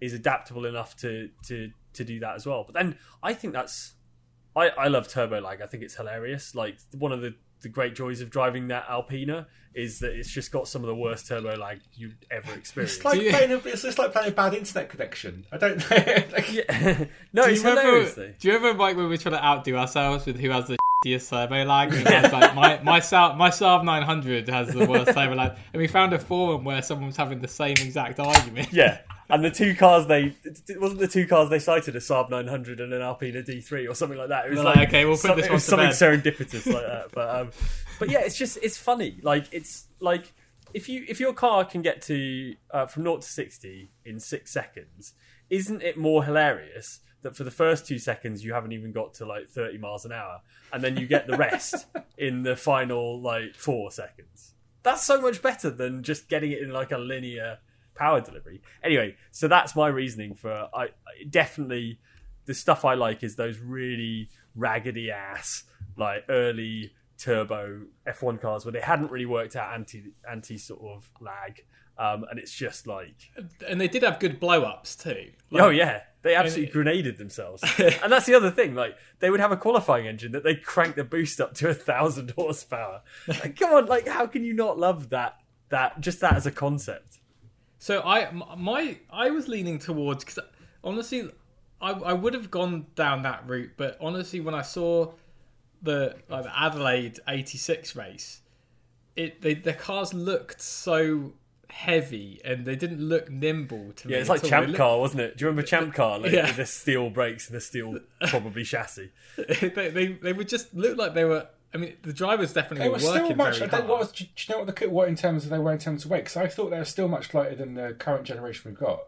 is adaptable enough to to to do that as well. But then I think that's I I love turbo lag. I think it's hilarious. Like one of the the great joys of driving that Alpina is that it's just got some of the worst turbo lag you'd ever experienced. It's like Do you- playing a, it's just like playing a bad internet connection. I don't know. like, Yeah. no, Do it's you, remember, hilarious. Do you remember like when we were trying to outdo ourselves with who has the shittiest turbo lag? And like, my my Saab, my Saab 900 has the worst turbo lag, and we found a forum where someone was having the same exact argument. Yeah. And the two cars they it wasn't the two cars they cited a Saab 900 and an Alpina D3 or something like that. It was like, like, okay, we'll put some- this one something bed. serendipitous like that. But um, but yeah, it's just it's funny. Like it's like if you if your car can get to uh, from 0 to 60 in six seconds, isn't it more hilarious that for the first two seconds you haven't even got to like 30 miles an hour, and then you get the rest in the final like four seconds? That's so much better than just getting it in like a linear power delivery. Anyway, so that's my reasoning for I, I definitely the stuff I like is those really raggedy ass like early turbo F1 cars where they hadn't really worked out anti anti sort of lag. Um, and it's just like, And they did have good blow ups too. Like, oh yeah, they absolutely grenaded themselves. and that's the other thing. Like they would have a qualifying engine that they crank the boost up to a thousand horsepower. Like, come on, like how can you not love that? That just that as a concept. So I my I was leaning towards because honestly, I I would have gone down that route, but honestly, when I saw the like the Adelaide '86 race, it they the cars looked so heavy and they didn't look nimble to me. Yeah, it's like. Champ They Car, wasn't it? Do you remember Champ Car? Like, Yeah. the steel brakes and the steel probably chassis. they, they they would just look like they were. I mean, the drivers definitely They were were still much. They, what, was- do you know what the what in terms of they were in terms of weight? Because I thought they were still much lighter than the current generation we've got.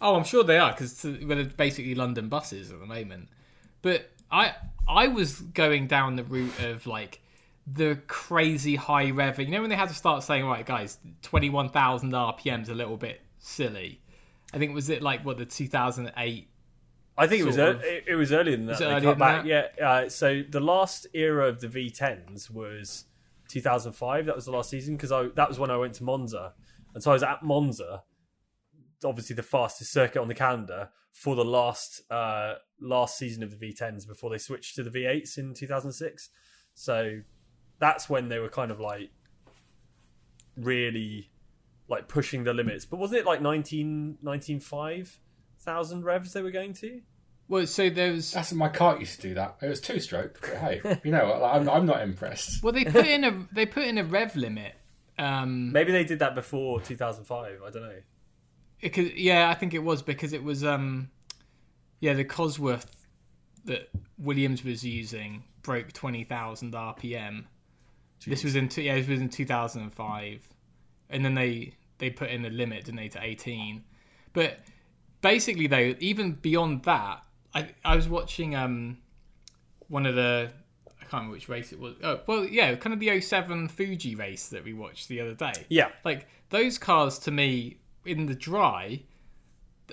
Oh, I'm sure they are because they're basically London buses at the moment. But I I was going down the route of like the crazy high rev. You know when they had to start saying, right, guys, twenty one thousand RPMs a little bit silly. I think was it like what the 2008. I think it was of. it, it was earlier than that. They earlier than back. that? Yeah. Uh, so the last era of the V10s was 2005. That was the last season because I that was when I went to Monza, and so I was at Monza, obviously the fastest circuit on the calendar for the last uh, last season of the V10s before they switched to the V8s in 2006. So that's when they were kind of like really like pushing the limits. But wasn't it like 19 19.5 thousand revs they were going to? Well, so there was. That's my car used to do that. It was two stroke. But hey, you know, like, I'm, I'm not impressed. Well, they put in a they put in a rev limit. Um, Maybe they did that before 2005. I don't know. because yeah, I think it was because it was um, yeah, the Cosworth that Williams was using broke twenty thousand RPM. This was in two, yeah, this was in two thousand and five, and then they they put in a limit, didn't they, to eighteen? But basically, though, even beyond that, I I was watching um one of the I can't remember which race it was. Oh, well, yeah, kind of the 07 Fuji race that we watched the other day. Yeah, Like those cars to me in the dry,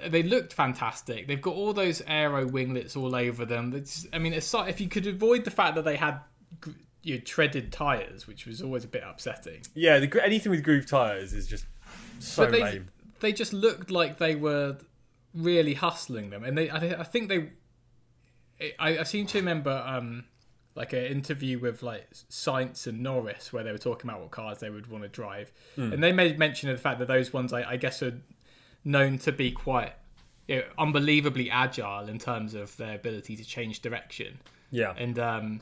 they looked fantastic. They've got all those aero winglets all over them. It's, I mean, aside, if you could avoid the fact that they had gr- you know, treaded tires, which was always a bit upsetting, yeah. The, anything with groove tires is just so but they lame. they just looked like they were really hustling them, and they I, I think they. I, I seem to remember um, like an interview with like Sainz and Norris where they were talking about what cars they would want to drive, and they made mention of the fact that those ones I, I guess are known to be quite you know, unbelievably agile in terms of their ability to change direction. Yeah. And um,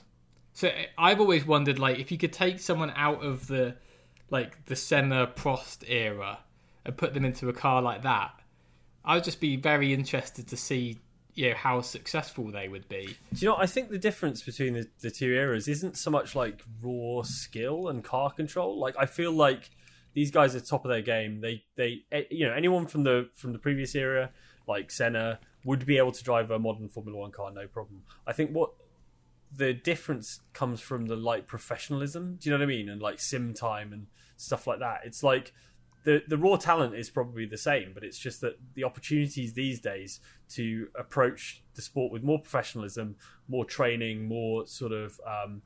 so I've always wondered, like, if you could take someone out of the like the Senna Prost era and put them into a car like that, I'd just be very interested to see, you know, how successful they would be. Do you know? I think the difference between the, the two eras isn't so much like raw skill and car control. Like I feel like these guys are top of their game. They they eh, you know anyone from the from the previous era like Senna would be able to drive a modern Formula One car no problem. I think what the difference comes from the like professionalism. Do you know what I mean? And like sim time and stuff like that. It's like the the raw talent is probably the same, but it's just that the opportunities these days to approach the sport with more professionalism, more training, more sort of um,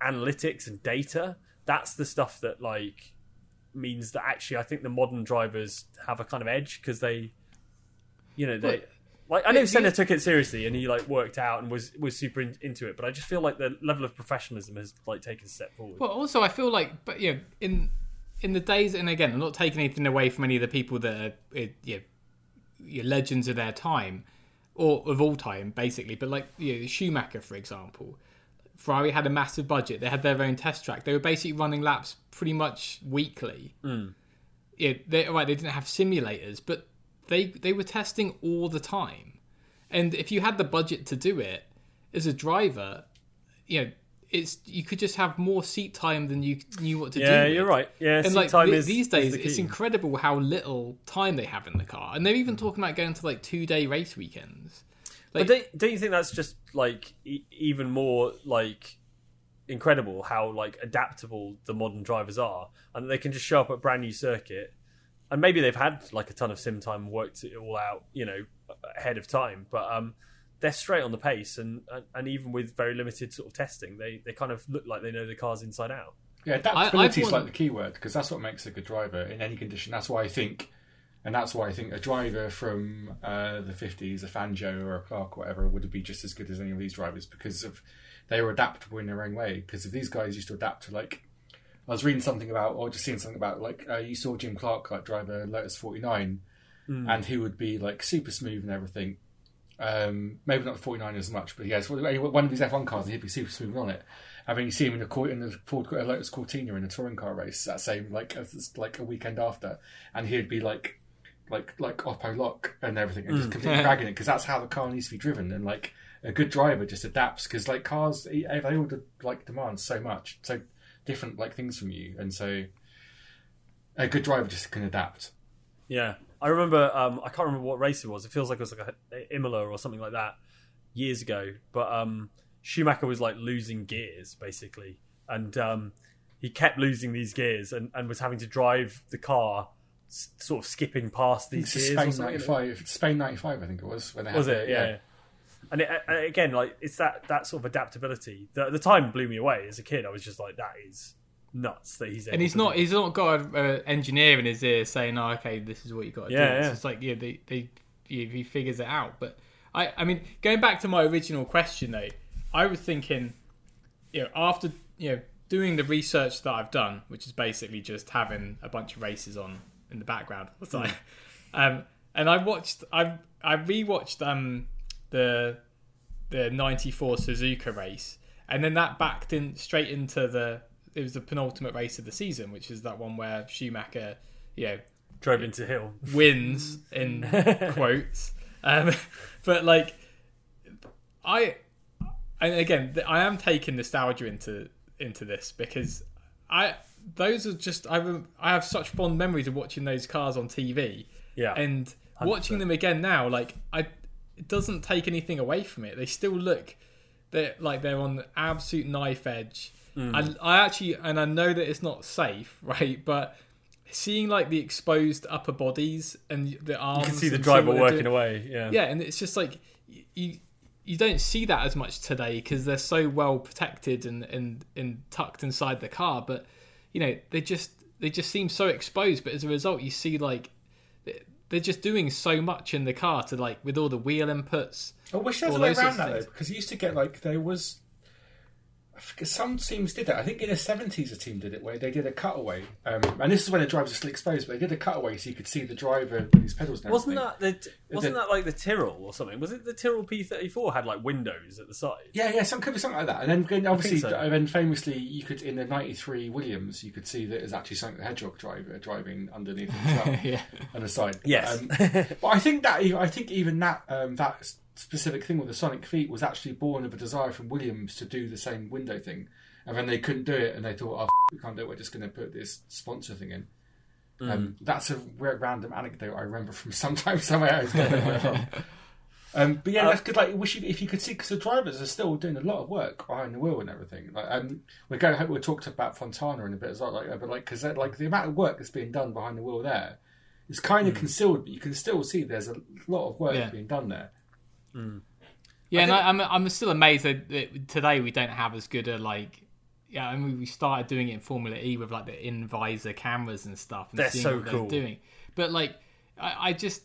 analytics and data. That's the stuff that like means that actually I think the modern drivers have a kind of edge because they, you know, they. But- like I know Yeah, Senna took it seriously and he like worked out and was was super in, into it, but I just feel like the level of professionalism has like taken a step forward. Well, also I feel like, but you know, in in the days, and again, I'm not taking anything away from any of the people that are you know, legends of their time or of all time, basically. But like you know, Schumacher, for example, Ferrari had a massive budget. They had their own test track. They were basically running laps pretty much weekly. Hmm. Yeah, they right. They didn't have simulators, but they they were testing all the time. And if you had the budget to do it as a driver, you know, it's you could just have more seat time than you knew what to do. yeah, you're right. Yeah, And seat like time th- is these days, the it's incredible how little time they have in the car, and they're even talking about going to like two day race weekends. But don't, don't you think that's just like e- even more like incredible how like adaptable the modern drivers are, and they can just show up at brand new circuit, and maybe they've had like a ton of sim time, and worked it all out, you know, ahead of time, but um, they're straight on the pace, and and, and even with very limited sort of testing, they they kind of look like they know the cars inside out. Yeah, adaptability I've is won- like the key word because that's what makes a good driver in any condition. That's why I think, and that's why I think a driver from uh, the fifties, a Fangio or a Clark or whatever, would be just as good as any of these drivers because of they were adaptable in their own way. Because if these guys used to adapt to like, I was reading something about or just seeing something about like uh, you saw Jim Clark like drive a Lotus forty nine, and he would be like super smooth and everything. Um, maybe not the 49 as much, but yes, one of these F1 cars, he'd be super smooth on it. I mean, you see him in the in the Ford uh, Lotus Cortina in the touring car race that same like like a weekend after, and he'd be like like like Oppo lock and everything, and just completely dragging it because that's how the car needs to be driven. And like a good driver just adapts because like cars they they all like demand so much, so different like things from you, and so a good driver just can adapt. Yeah, I remember. Um, I can't remember what race it was. It feels like it was like a Imola or something like that years ago. But um, Schumacher was like losing gears basically, and um, he kept losing these gears and, and was having to drive the car s- sort of skipping past these gears. Spain '95, Spain '95, I think it was when they Was it? Yeah. And it, again, like it's that that sort of adaptability. The, the time blew me away as a kid. I was just like, that is nuts that he's. and he's not do he's not got an engineer in his ear saying, "Oh, okay, this is what you got to Yeah, do." It's yeah. just like yeah, they they he he figures it out. But I I mean, going back to my original question though, I was thinking, you know, after you know doing the research that I've done, which is basically just having a bunch of races on in the background all the time, um, and I watched I I rewatched um the the '94 Suzuka race, and then that backed in straight into the it was the penultimate race of the season, which is that one where Schumacher, you know, drove into hill. wins in quotes. Um, but like, I, and again, I am taking nostalgia into into this because I those are just I I have such fond memories of watching those cars on TV Yeah, and watching them again now. Like I, it doesn't take anything away from it. They still look. They're like they're on the absolute knife edge. Mm. I, I actually, and I know that it's not safe, right? But seeing like the exposed upper bodies and the arms, you can see the and driver what working doing- away. Yeah, Yeah, and it's just like you you don't see that as much today because they're so well protected and, and and tucked inside the car. But you know they just they just seem so exposed. But as a result, you see like they're just doing so much in the car to like with all the wheel inputs. I wish there was a way around that of though, because you used to get like there was. Some teams did that. I think in the seventies, a team did it where they did a cutaway, um, and this is when the drivers are still exposed. But they did a cutaway so you could see the driver with his pedals. Wasn't that the wasn't that like the Tyrrell or something? Was it the Tyrrell P thirty four had like windows at the side? Yeah, yeah, some could be something like that. And then, obviously, so. and then famously, you could in the '93 Williams, you could see that it was actually something the Hedgehog driver driving underneath it as well yeah. on the side. Yes. Um, but I think that I think even that um, that specific thing with the Sonic feet was actually born of a desire from Williams to do the same window thing, and then they couldn't do it, and they thought, "Oh, f- we can't do it. We're just going to put this sponsor thing in." Um, that's a r- random anecdote I remember from sometime somewhere. I was getting away from. Um, but yeah, that's good. Like, wish you, if you could see, because the drivers are still doing a lot of work behind the wheel and everything. Like, um, we're going. we'll talked about Fontana in a bit as well. Like, uh, but like, because like the amount of work that's being done behind the wheel there is kind of concealed, but you can still see there's a lot of work Yeah. being done there. Yeah, and I, I'm I'm still amazed that, today we don't have as good a like. Yeah, I mean we started doing it in Formula E with like the in visor cameras and stuff. And They're so what cool. They're doing, but like, I, I just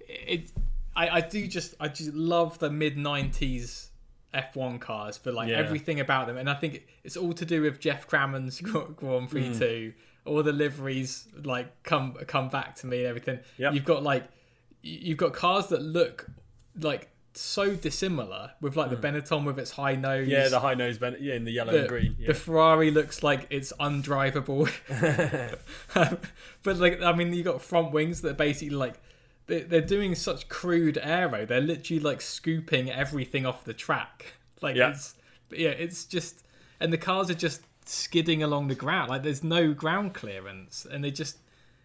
it. I, I do just I just love the mid '90s F1 cars for like Yeah. everything about them, and I think it's all to do with Geoff Crammond's Grand Prix Mm. two. All the liveries like come come back to me and everything. Yep. You've got like you've got cars that look like so dissimilar with like the Benetton with its high nose. Mm. Yeah, the high nose ben- yeah, in the yellow the, and green. Yeah. the Ferrari looks like it's undrivable. Um, but like, I mean, you got front wings that are basically like they- they're doing such crude aero. They're literally like scooping everything off the track. Like Yeah. it's yeah, it's just and the cars are just skidding along the ground. Like there's no ground clearance, and they just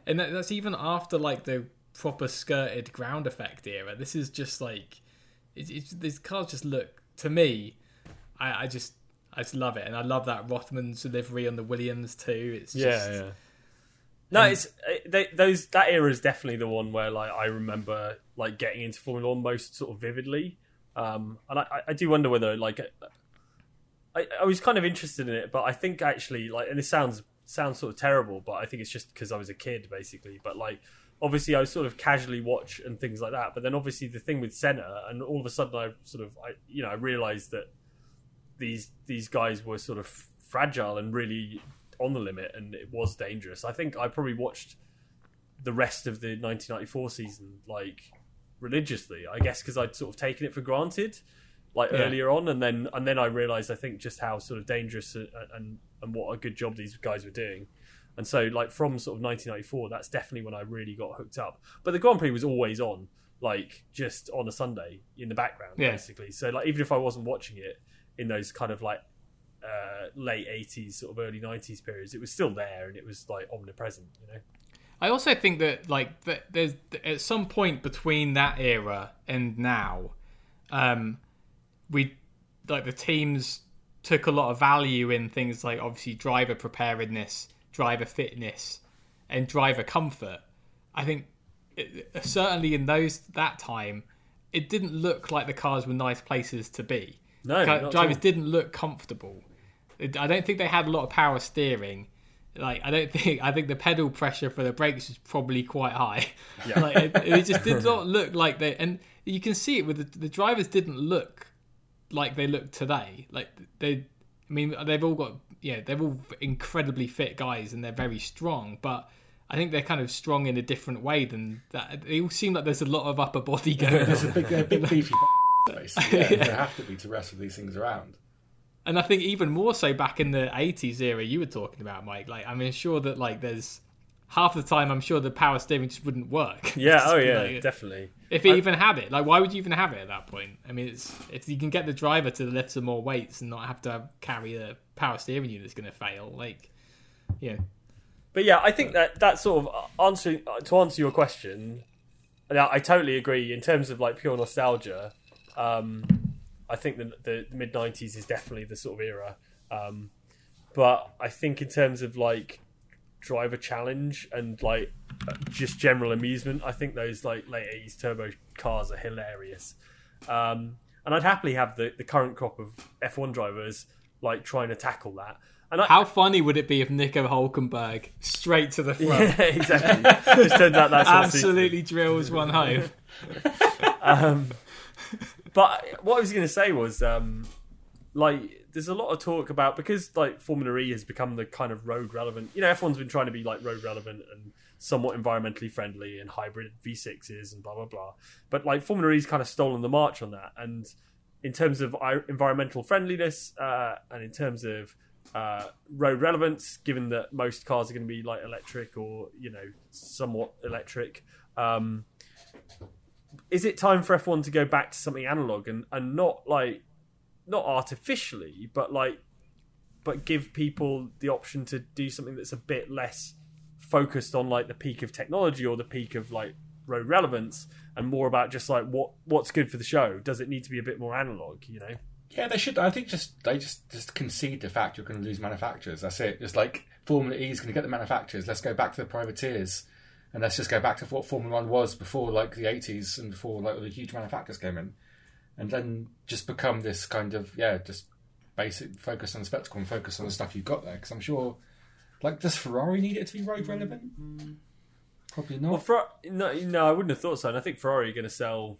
and that, that's even after like the proper skirted ground effect era. This is just like it, it's these cars just look to me. I, I just I just love it, and I love that Rothman's delivery on the Williams too. It's just, yeah, yeah. No, it's uh, they, those that era is definitely the one where like I remember like getting into Formula One most sort of vividly, um, and I, I do wonder whether like I, I was kind of interested in it, but I think actually like and this sounds sounds sort of terrible, but I think it's just because I was a kid basically. But like obviously I sort of casually watch and things like that, but then obviously the thing with Senna, and all of a sudden I sort of I you know I realized that these these guys were sort of fragile and really on the limit, and it was dangerous. I think I probably watched the rest of the 1994 season like religiously. I guess because I'd sort of taken it for granted, like Yeah. earlier on, and then and then I realised I think just how sort of dangerous and, and and what a good job these guys were doing. And so, like from sort of 1994, that's definitely when I really got hooked up. But the Grand Prix was always on, like just on a Sunday in the background, Yeah. basically. So, like even if I wasn't watching it in those kind of like uh, late 80s, sort of early 90s periods, it was still there and it was like omnipresent, you know. I also think that like that there's at some point between that era and now, um, we like the teams took a lot of value in things like obviously driver preparedness, driver fitness, and driver comfort. I think it, certainly in those that time, it didn't look like the cars were nice places to be. No, Ca- not drivers didn't look comfortable. It- I don't think they had a lot of power steering. Like I don't think I think the pedal pressure for the brakes is probably quite high. Yeah. like it, it just did not look like they and you can see it with the, the drivers didn't look like they look today. Like they, I mean, they've all got yeah, they're all incredibly fit guys and they're very strong, but. I think they're kind of strong in a different way than that. They all seem like there's a lot of upper body going on. There's a big, a big beefy basically. Yeah, There have to be to wrestle these things around. And I think even more so back in the 80s era you were talking about, Mike. Like, I'm sure that, like, there's half the time I'm sure the power steering just wouldn't work. Yeah, Just oh be yeah, like- definitely. If it even had it, like, why would you even have it at that point? I mean, it's if you can get the driver to lift some more weights and not have to carry a power steering unit that's going to fail, like, yeah, But yeah, I think that that sort of answering to answer your question, I totally agree. In terms of like pure nostalgia, um, I think the, the mid '90s is definitely the sort of era. Um, but I think in terms of like driver challenge and like just general amusement, I think those like late '80s turbo cars are hilarious. Um, and I'd happily have the, the current crop of F1 drivers like trying to tackle that. And I, how funny would it be if Nico Hulkenberg straight to the front yeah, exactly. Just turns out that's what suits me. absolutely drills one home? Um, but what I was going to say was, um, like there's a lot of talk about because like Formula E has become the kind of road relevant. You know, everyone's been trying to be like road relevant and somewhat environmentally friendly and hybrid V6s and blah blah blah. But like Formula E's kind of stolen the march on that. And in terms of environmental friendliness uh, and in terms of uh, road relevance, given that most cars are going to be like electric or you know somewhat electric. Um, is it time for F1 to go back to something analog and, and not like not artificially, but like but give people the option to do something that's a bit less focused on like the peak of technology or the peak of like road relevance and more about just like what what's good for the show. Does it need to be a bit more analog, you know? Yeah, they should. I think just they just just concede the fact you're going to lose manufacturers. That's it. Just like Formula E is going to get the manufacturers. Let's go back to the privateers, and let's just go back to what Formula One was before, like the '80s and before like the huge manufacturers came in, and then just become this kind of yeah, just basic focus on the spectacle and focus on the stuff you've got there. Because I'm sure, like, does Ferrari need it to be road mm. relevant? Probably not. Well, Fer- no, no, I wouldn't have thought so. And I think Ferrari are going to sell.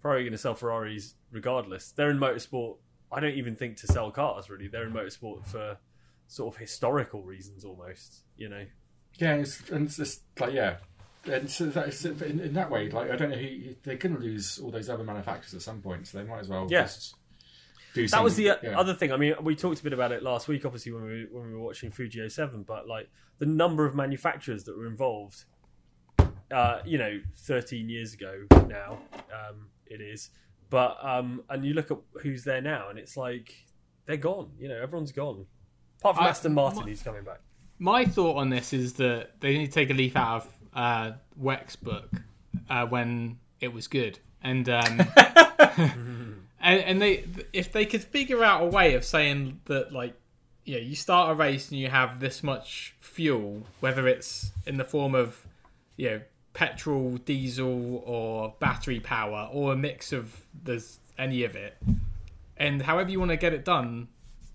Ferrari are going to sell Ferraris regardless. They're in motorsport. I don't even think to sell cars really. They're in motorsport for sort of historical reasons almost. You know. Yeah, it's, and it's just like yeah, and so that's in, in that way. Like I don't know, who, they're going to lose all those other manufacturers at some point, so they might as well Yeah. just do. That was the yeah. other thing. I mean, we talked a bit about it last week, obviously when we when we were watching Fuji 07, but like the number of manufacturers that were involved. Uh, you know, 13 years ago now, um, it is. But um, and you look at who's there now, and it's like they're gone. You know, everyone's gone, apart from I- Aston Martin, my- who's coming back. My thought on this is that they need to take a leaf out of uh, WEC's book uh, when it was good, and um, and, and they if they could figure out a way of saying that like yeah you start a race and you have this much fuel, whether it's in the form of you know petrol, diesel, or battery power, or a mix of there's any of it, and however you want to get it done,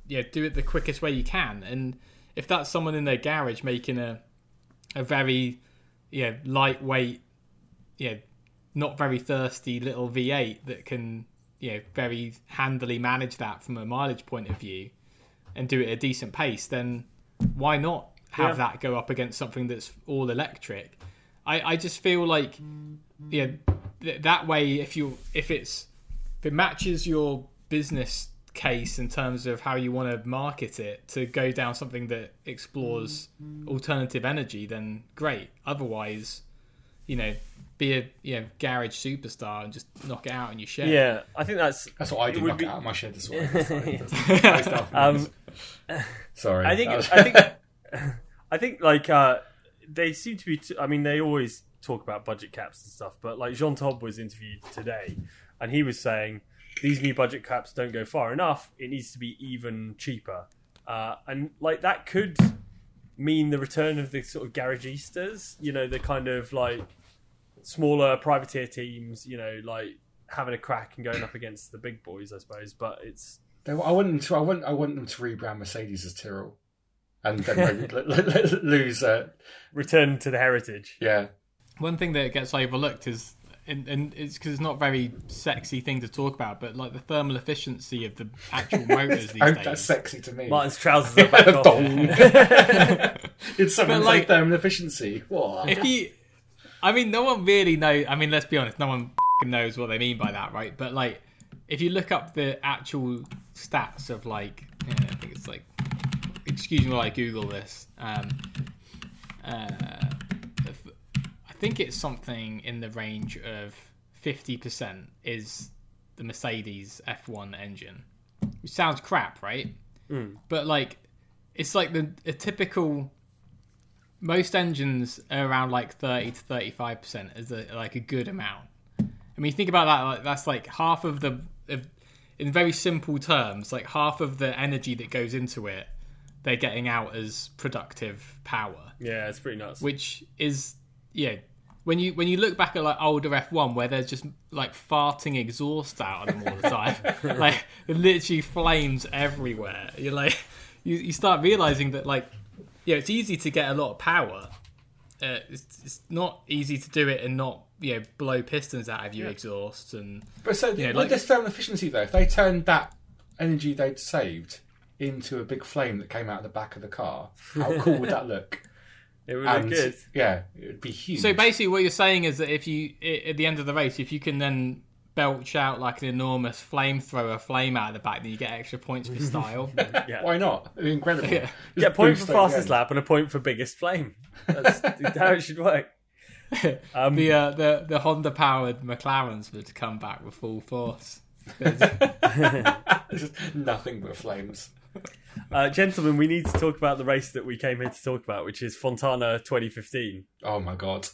yeah, do it the quickest way you can. And if that's someone in their garage making a a very yeah lightweight, yeah, not very thirsty little V8 that can you know very handily manage that from a mileage point of view, and do it at a decent pace, then why not have Yeah. that go up against something that's all electric? I, I just feel like yeah th- that way if you if it's if it matches your business case in terms of how you want to market it to go down something that explores alternative energy then great otherwise you know be a you know garage superstar and just knock it out in your shed Yeah, I think that's. That's what I do. Knock be- it out of my shed as well. That's- that's- Um, Sorry, I think was- I think I think like uh, they seem to be. T- I mean, they always talk about budget caps and stuff, but like Jean Todt was interviewed today, and he was saying these new budget caps don't go far enough. It needs to be even cheaper, uh, and like that could mean the return of the sort of garagistes. You know, the kind of like smaller privateer teams. You know, like having a crack and going up against the big boys, I suppose. But it's They- I want them to. I want. I want them to rebrand Mercedes as Tyrrell, and then lose. Uh, return to the heritage. yeah, one thing that gets overlooked is and, and it's because it's not a very sexy thing to talk about but like the thermal efficiency of the actual motors these oh, days that's sexy to me. Martin's trousers are back off. It's something But, like like- thermal efficiency. What? if you i mean no one really knows i mean let's be honest no one knows what they mean by that right? But like if you look up the actual stats of like yeah, i think it's like excuse me while i google this um uh i think it's something in the range of 50% is the mercedes f1 engine which sounds crap right? But like it's like the a typical most engines are around like 30 to 35 percent as a, like a good amount i mean think about that like that's like half of the of, in very simple terms like half of the energy that goes into it they're getting out as productive power Yeah, it's pretty nuts. which is yeah when you when you look back at like older F1 where there's just like farting exhaust out of them all the time, like literally flames everywhere. You're like you, you start realizing that like yeah, it's easy to get a lot of power. Uh, it's, it's not easy to do it and not you know blow pistons out of your exhaust and But so Yeah, with like- this thermal efficiency though, if they turned that energy they'd saved into a big flame that came out of the back of the car, how cool would that look? It would And be good. yeah, it would be huge. So basically, what you're saying is that if you at the end of the race, if you can then belch out like an enormous flamethrower flame out of the back, then you get extra points for style. Yeah. Why not? It'd be incredible. Yeah. Yeah, point for fastest lap and a point for biggest flame. That's how it should work. Um, the uh, the the Honda powered McLarens would come back with full force. Just nothing but flames. uh, gentlemen, we need to talk about the race that we came here to talk about, which is Fontana 2015. Oh my god.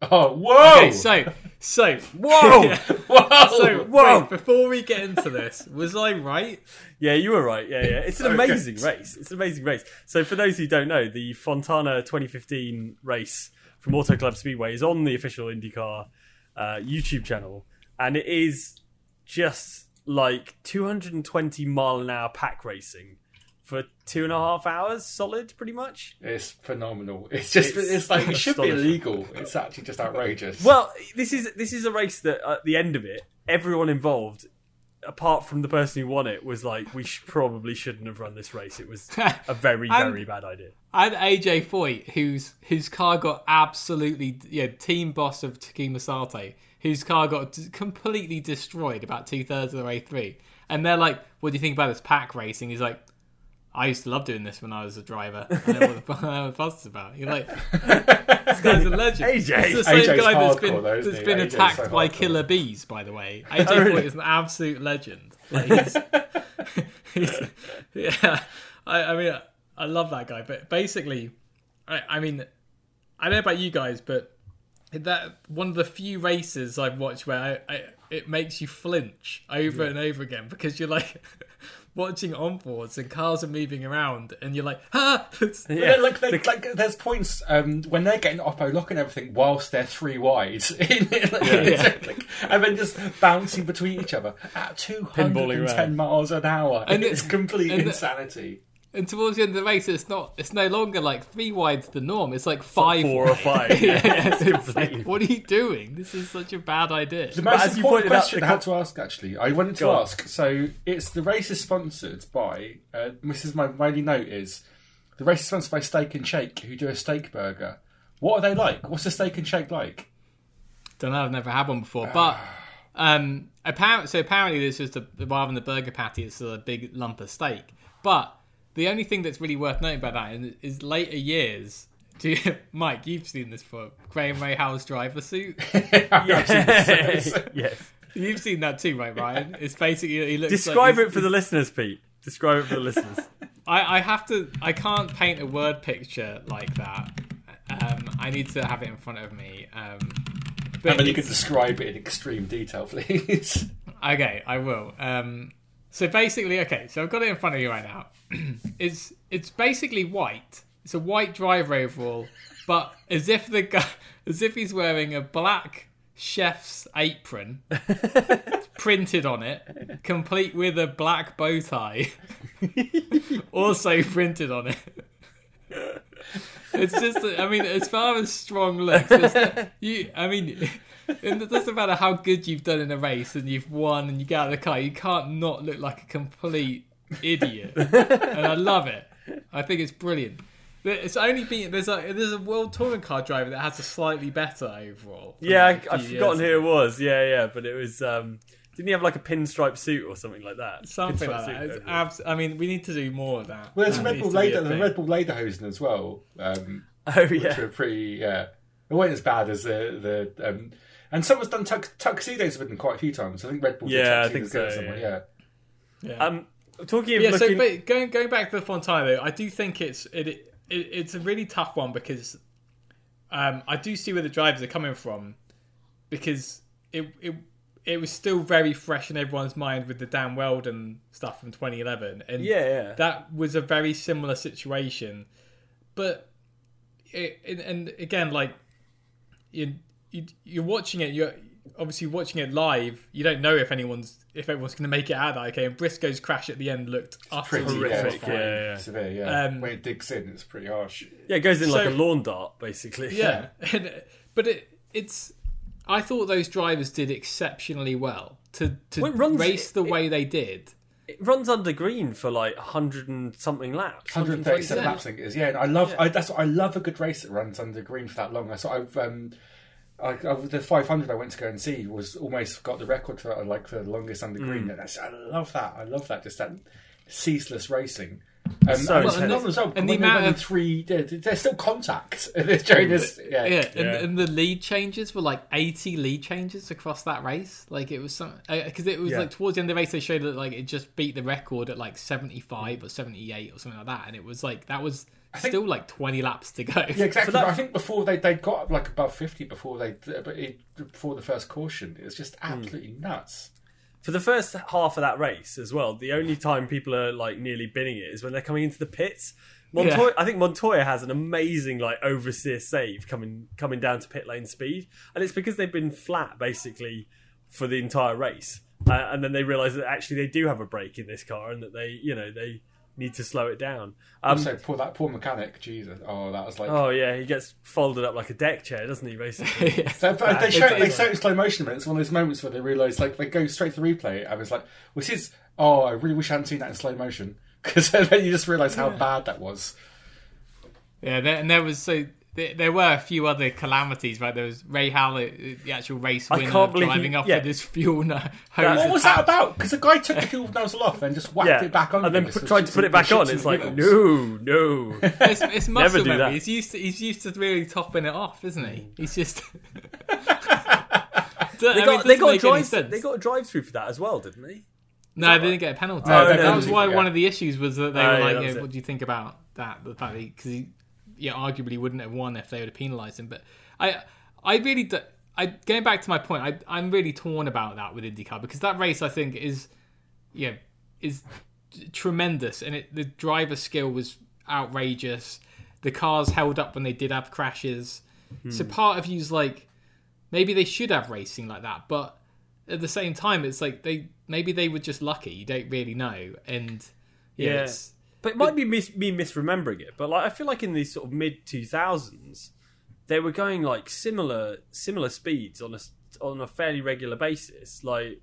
Oh, whoa! Okay, so so Whoa! whoa! so Whoa! wait, before we get into this, was I right? Yeah, you were right. Yeah, yeah. It's an Okay. amazing race. It's an amazing race. So, for those who don't know, the Fontana 2015 race from Auto Club Speedway is on the official IndyCar uh, YouTube channel, and it is just like 220 mile an hour pack racing for two and a half hours, solid, pretty much. It's phenomenal. It's just, It's it's, like, it should be illegal. It's actually just outrageous. Well, this is this is a race that at the end of it, everyone involved, apart from the person who won it, was like, we sh- probably shouldn't have run this race. It was a very very bad idea. I had AJ Foyt, whose whose car got absolutely yeah, team boss of Takuma Sato, whose car got d- completely destroyed about two thirds of the way through. And they're like, "What do you think about this pack racing?" He's like, "I used to love doing this when I was a driver. I know what the, I know what the fuss is about." You're like, "This guy's a legend." AJ. It's the same AJ's guy that's been though, that's been attacked so by killer bees. By the way, AJ Oh, really? Is an absolute legend. Like, he's, he's- yeah, I, I mean, I love that guy. But basically, I, I mean, I don't know about you guys, but that one of the few races I've watched where I, I, it makes you flinch over and over again because you're like watching onboards and cars are moving around and you're like, ah, it's- But then, like, like, there's points um, when they're getting Oppo lock and everything whilst they're three wide, like, Yeah. like, and then just bouncing between each other at 210 around. miles an hour. And it's complete and the- insanity. And towards the end of the race, it's not, it's no longer like three wide's the norm. It's like five, four or five. yeah, Yeah, it's like, what are you doing? This is such a bad idea. The most as you important pointed out, question the I had to ask, actually, I wanted to Go ask. So, it's the race is sponsored by. Uh, this is my my only note is the race is sponsored by Steak and Shake, who do a steak burger. What are they like? What's a steak and shake like? Don't know. I've never had one before, but um, apparently, so apparently this is the rather than the burger patty, it's a big lump of steak. But the only thing that's really worth noting about that is, is later years. Do you, Mike, you've seen this for Graham Rahal's driver suit. yes. yes. You've seen that too, right, Ryan? It's basically he looks. Describe like it for the listeners, Pete. Describe it for the listeners. I, I have to. I can't paint a word picture like that. Um, I need to have it in front of me. Um, but And then you it's- could describe it in extreme detail, please. Okay, I will. Um, so basically, okay, so I've got it in front of you right now. it's it's basically white. It's a white driver overall, but as if the guy, as if he's wearing a black chef's apron printed on it, complete with a black bow tie, also printed on it. It's just, I mean, as far as strong looks, you, I mean, it doesn't matter how good you've done in a race and you've won and you get out of the car, you can't not look like a complete idiot. and I love it. I think it's brilliant. But It's only been there's a there's a world touring car driver that has a slightly better overall. Yeah, like a I, I've forgotten years who it was. Yeah, yeah, but it was. Um, didn't he have like a pinstripe suit or something like that? Something Pinstripe like that. Abs- I mean, we need to do more of that. Well, there's a That Red Bull to be a Leder, the. Red Bull Lederhosen as well, um, oh which yeah. are pretty. Yeah, it wasn't as bad as the the. Um, and someone's done tux- tuxedos with them quite a few times. I think Red Bull. did Yeah, I tuxedos think with so, someone, yeah. yeah. Yeah. Um, talking of yeah, looking. so but going going back to the Fontana, though, I do think it's it, it it's a really tough one because um, I do see where the drivers are coming from because it it it was still very fresh in everyone's mind with the Dan Wheldon stuff from 2011, and yeah, yeah. that was a very similar situation, but it, and, and again, like you, you you're watching it, you're obviously watching it live. You don't know if anyone's if everyone's going to make it out. of that, Okay, and Briscoe's crash at the end looked utterly Pretty horrific, horrifying, yeah, yeah. severe. Yeah, Um, when it digs in, it's pretty harsh. yeah, it goes in like a lawn dart, basically. yeah, and, but it it's. I thought those drivers did exceptionally well to to Well, runs- race the it- way they did. it runs under green for like hundred and something laps. 137 Yeah. laps, I think it is. Yeah, and I love. I, that's what I love a good race that runs under green for that long. That's what I've. Um, I, I, the 500 I went to go and see was almost got the record for like for the longest under green. Mm. And that's, I love that. I love that. Just that ceaseless racing. Um, So and, intense. and not result, And the they're amount of- three, there- there's still contact during this. Yeah, Yeah, and, Yeah. and the lead changes were like 80 lead changes across that race. Like it was some because it was Yeah. like towards the end of the race they showed that like it just beat the record at like 75 or 78 or something like that, and it was like that was think- still like 20 laps to go. Yeah, exactly. that- I think before they they got up like above fifty before they before the first caution, it was just Hmm. absolutely nuts. For the first half of that race as well, the only time people are like nearly binning it is when they're coming into the pits. Montoya, I think Montoya has an amazing like oversteer save coming coming down to pit lane speed, and it's because they've been flat basically for the entire race, uh, and then they realise that actually they do have a break in this car, and that they you know they need to slow it down. Um, Also, poor that poor mechanic. Jesus, oh, that was like. oh yeah, he gets folded up like a deck chair, doesn't he? Basically, Yeah. So, but they show does. they show it in slow motion, but it's one of those moments where they realise, like, they go straight to the replay. I was like, "Was his? Oh, I really wish I hadn't seen that in slow motion." Because then you just realise how bad that was. Yeah, and there was so there, there were a few other calamities, right? There was Rahal, uh, uh, the actual race I winner, can't believe driving he- up yeah. with his fuel no, hose. What and was that about? Because the guy took the fuel nozzle off and just whacked yeah, it back on, and then again, put, tried to put it back on. It's like no, no. It's, it's muscle do that. memory. He's used to he's used to really topping it off, isn't he? He's just. They got, they got a drive. They got a drive through for that as well, didn't they? No, they didn't get a penalty. No, no, that no, was no, why yeah. one of the issues was that they Oh, were like, that you know, "What do you think about that?" The fact because he, yeah, arguably wouldn't have won if they would have penalised him. But I, I really, do, I going back to my point, I, I'm really torn about that with IndyCar because that race I think is, yeah, is tremendous, and it the driver skill was outrageous. The cars held up when they did have crashes. So Hmm. part of you's like, maybe they should have racing like that, but at the same time, it's like they maybe they were just lucky. You don't really know, and yeah, Yeah. it's, But it might be mis- me misremembering it. But like, I feel like in these sort of mid two thousands, they were going like similar similar speeds on a s- on a fairly regular basis. Like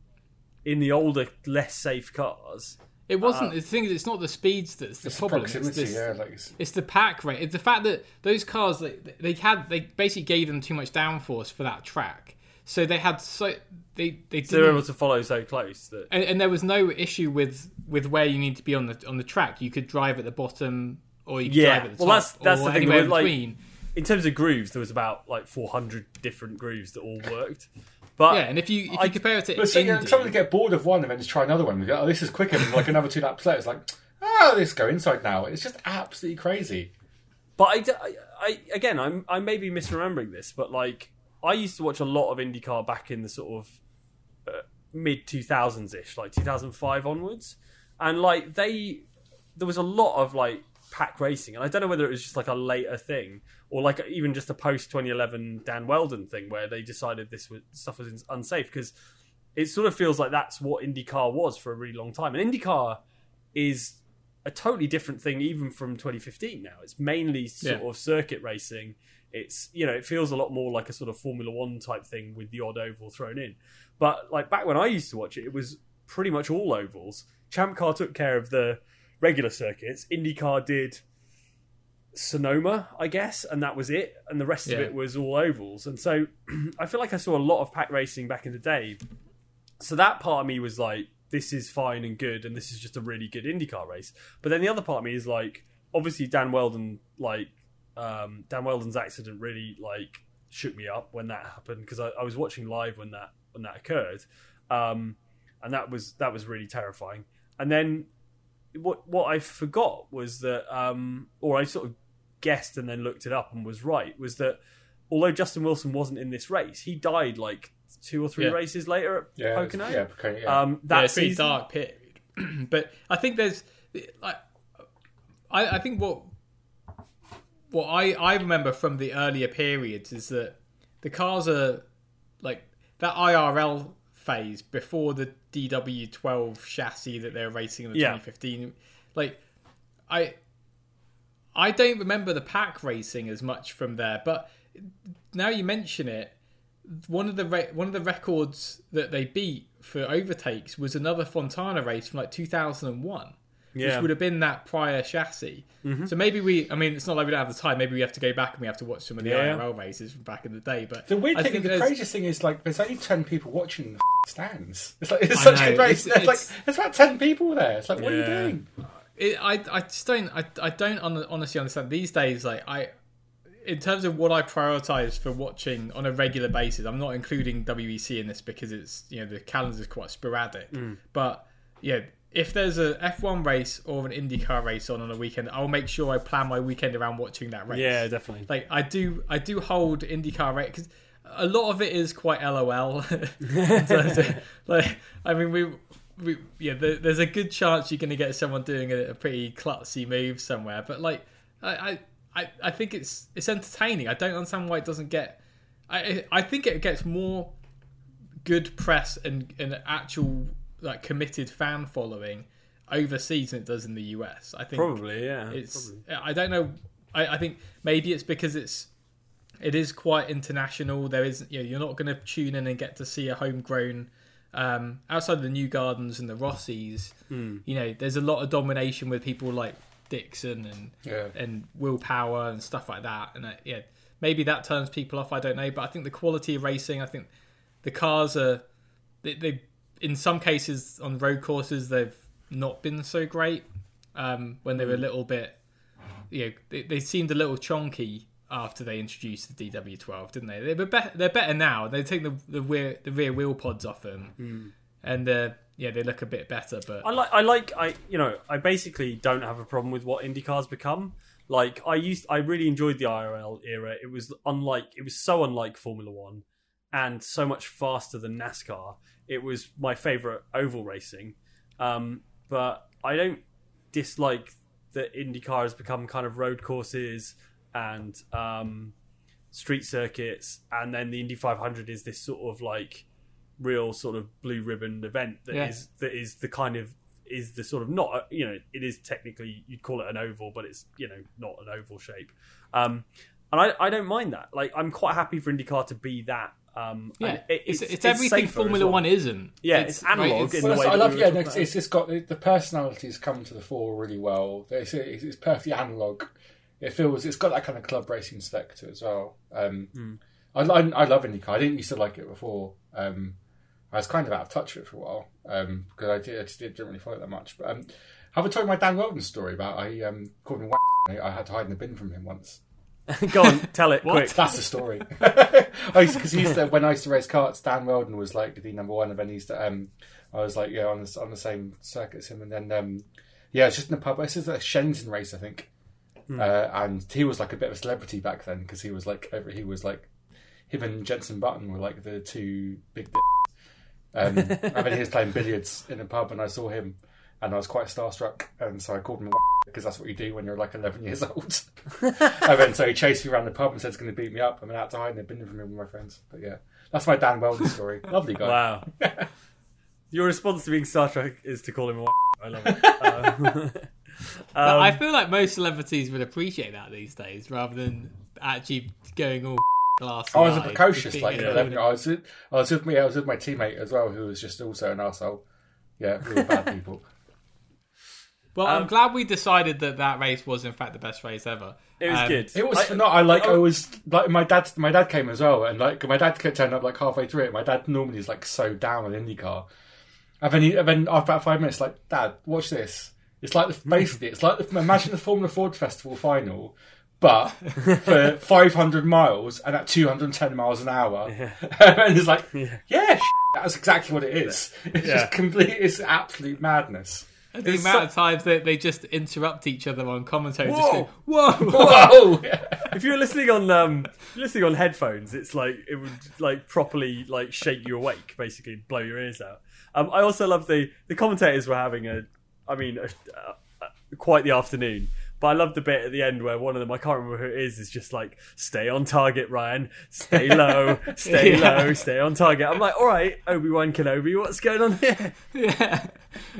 in the older, less safe cars. it wasn't uh, the thing. is, It's not the speeds that's the It's problem. It's, this, yeah. Like, it's, it's the pack rate. It's the fact that those cars they, they had they basically gave them too much downforce for that track. So they had so they they So they were able to follow so close that and, and there was no issue with with where you need to be on the on the track. You could drive at the bottom or you could Yeah. drive at the Well, top that's- that's or the thing anywhere with, like, between. in terms of grooves, there was about like four hundred different grooves that all worked. But yeah, and if you if I- you compare it to but so, yeah, Indy, someone get bored of one and then just try another one. We go, oh, this is quicker than like another two laps later. It's like, ah, oh, let's go inside now. It's just absolutely crazy. But I, I, I- again, I'm I may be misremembering this, but like I used to watch a lot of IndyCar back in the sort of uh, mid two thousands ish, like two thousand five onwards, and like they there was a lot of like pack racing, and I don't know whether it was just like a later thing or like even just a post twenty eleven Dan Wheldon thing where they decided this was, stuff was unsafe. Because it sort of feels like that's what IndyCar was for a really long time, and IndyCar is a totally different thing even from 2015 now. It's mainly sort Yeah. of circuit racing it's you know it feels a lot more like a sort of formula one type thing with the odd oval thrown in. But like back when i used to watch it it was pretty much all ovals. Champ car took care of the regular circuits. Indycar did sonoma i guess and that was it. And the rest of it was all ovals. And so i feel like i saw a lot of pack racing back in the day. So that part of me was like, this is fine and good, and this is just a really good IndyCar race. But then the other part of me is like, obviously Dan Wheldon, like um, Dan Wheldon's accident really like shook me up when that happened because I, I was watching live when that when that occurred, um, and that was that was really terrifying. And then what what I forgot was that, um, or I sort of guessed and then looked it up and was right, was that although Justin Wilson wasn't in this race, he died like two or three Yeah. races later at Yeah, Pocono. yeah, okay, yeah. Um, that yeah, it's a pretty dark period. but I think there's like I, I think what what I, I remember from the earlier periods is that the cars are like that IRL phase before the DW12 chassis that they're racing in the Yeah. 2015. Like I I don't remember the pack racing as much from there, but now you mention it, one of the re- one of the records that they beat for overtakes was another Fontana race from like 2001, Yeah. which would have been that prior chassis. Mm-hmm. So maybe we, I mean, it's not like we don't have the time. Maybe we have to go back and we have to watch some of the Yeah. IRL races from back in the day. But The weird I thing, think the there's- craziest thing is like there's only ten people watching the f- stands. It's like it's I such know, a race. it's- There's like it's- there's about ten people there. It's like what are you doing? it, I I just don't I, I don't honestly understand these days. Like I, in terms of what I prioritize for watching on a regular basis, I'm not including WEC in this because it's you know the calendar is quite sporadic. Mm. But yeah, if there's a F1 race or an IndyCar race on on a weekend, I'll make sure I plan my weekend around watching that race. Yeah, definitely. Like I do, I do hold IndyCar race because a lot of it is quite LOL. Of- like, I mean, we, we, yeah, there, there's a good chance you're going to get someone doing a, a pretty klutzy move somewhere. But like, I, I, I, I think it's it's entertaining. I don't understand why it doesn't get. I, I think it gets more good press and and actual like committed fan following overseas than it does in the US. I think Probably, yeah. it's probably. I don't know. I, I think maybe it's because it's it is quite international. There is you know you're not going to tune in and get to see a homegrown um, outside of the Newgardens and the Rossis. Hmm. You know, there's a lot of domination with people like Dixon and Yeah. and Will Power and stuff like that. And uh, yeah, maybe that turns people off. I don't know, but I think the quality of racing. I think the cars are they, they in some cases on road courses they've not been so great um, when they were a little bit you know they, they seemed a little chonky after they introduced the DW12 didn't they they were be- they're better now they take the the rear the rear wheel pods off them and uh, yeah they look a bit better but I like I like I you know I basically don't have a problem with what IndyCar's become. Like I used I really enjoyed the IRL era. It was unlike it was so unlike Formula 1 and so much faster than NASCAR. It was my favorite oval racing. Um, but I don't dislike that IndyCar has become kind of road courses and um, street circuits and then the Indy 500 is this sort of like real sort of blue ribbon event that is Yeah. that is the kind of is the sort of not you know it is technically you'd call it an oval but it's you know not an oval shape um and i i don't mind that like i'm quite happy for indycar to be that um yeah it- it's, it's, everything Formula well. One isn't Yeah, it's analog in the Well, way I love we yeah. No, it's, it's just got the, the personalities come to the fore really well. It's, it's, it's perfectly analog. It feels it's got that kind of club racing spec to it as well. Um, Hmm. I, I, I love IndyCar. I didn't used to like it before. Um, I was kind of out of touch with it for a while um, because I, did, I just didn't really follow it that much. But um, have I told you my Dan Wheldon story about I um, called him I I had to hide in the bin from him once. go on tell it quick That's the story. Because he used to, when I used to race karts, Dan Wheldon was like the number one, and then he used to. Um, I was like, yeah, on the on the same circuit as him, and then um, yeah, it's just in the pub. This is a Shenzhen race, I think, uh, and he was like a bit of a celebrity back then because he was like over, he was like him and Jenson Button were like the two big. D- um, and then he was playing billiards in a pub, and I saw him, and I was quite starstruck, and so I called him because that's what you do when you're like 11 years old. and then so he chased me around the pub and said he's going to beat me up. I went out to hide in the bin from him with my friends. But yeah, that's my Dan Wheldon story. Lovely guy. wow your response to being star trek is to call him a i love it um, um, I feel like most celebrities would appreciate that these days rather than actually going all glass. I was a precocious just like being- 11. I was with, I was with me. I was with my teammate as well, who was just also an asshole. Yeah, we were bad people. Well, I'm glad we decided that that race was in fact the best race ever. it was Um, good It was I- not. I like. I was like my dad. My dad came as well, and like my dad turned up like halfway through it. My dad normally is like so down on IndyCar, and then he, and then after about five minutes, like Dad, watch this. It's like the, basically, it's like the, imagine the Formula Ford Festival final, but for 500 miles and at 210 miles an hour. and it's like, yeah, that's exactly what it is. It's Yeah. just complete. It's absolute madness. The It's amount so- of times that they just interrupt each other on commentary, just Whoa. go, "Whoa!" Whoa! if you're listening on um listening on headphones it's like it would like properly like shake you awake basically blow your ears out um i also love the the commentators were having a i mean a, uh, uh, quite the afternoon but I love the bit at the end where one of them, I can't remember who it is, is just like, stay on target, Ryan. Stay low, stay Yeah. low, stay on target. I'm like, all right, Obi Wan Kenobi, what's going on here? yeah,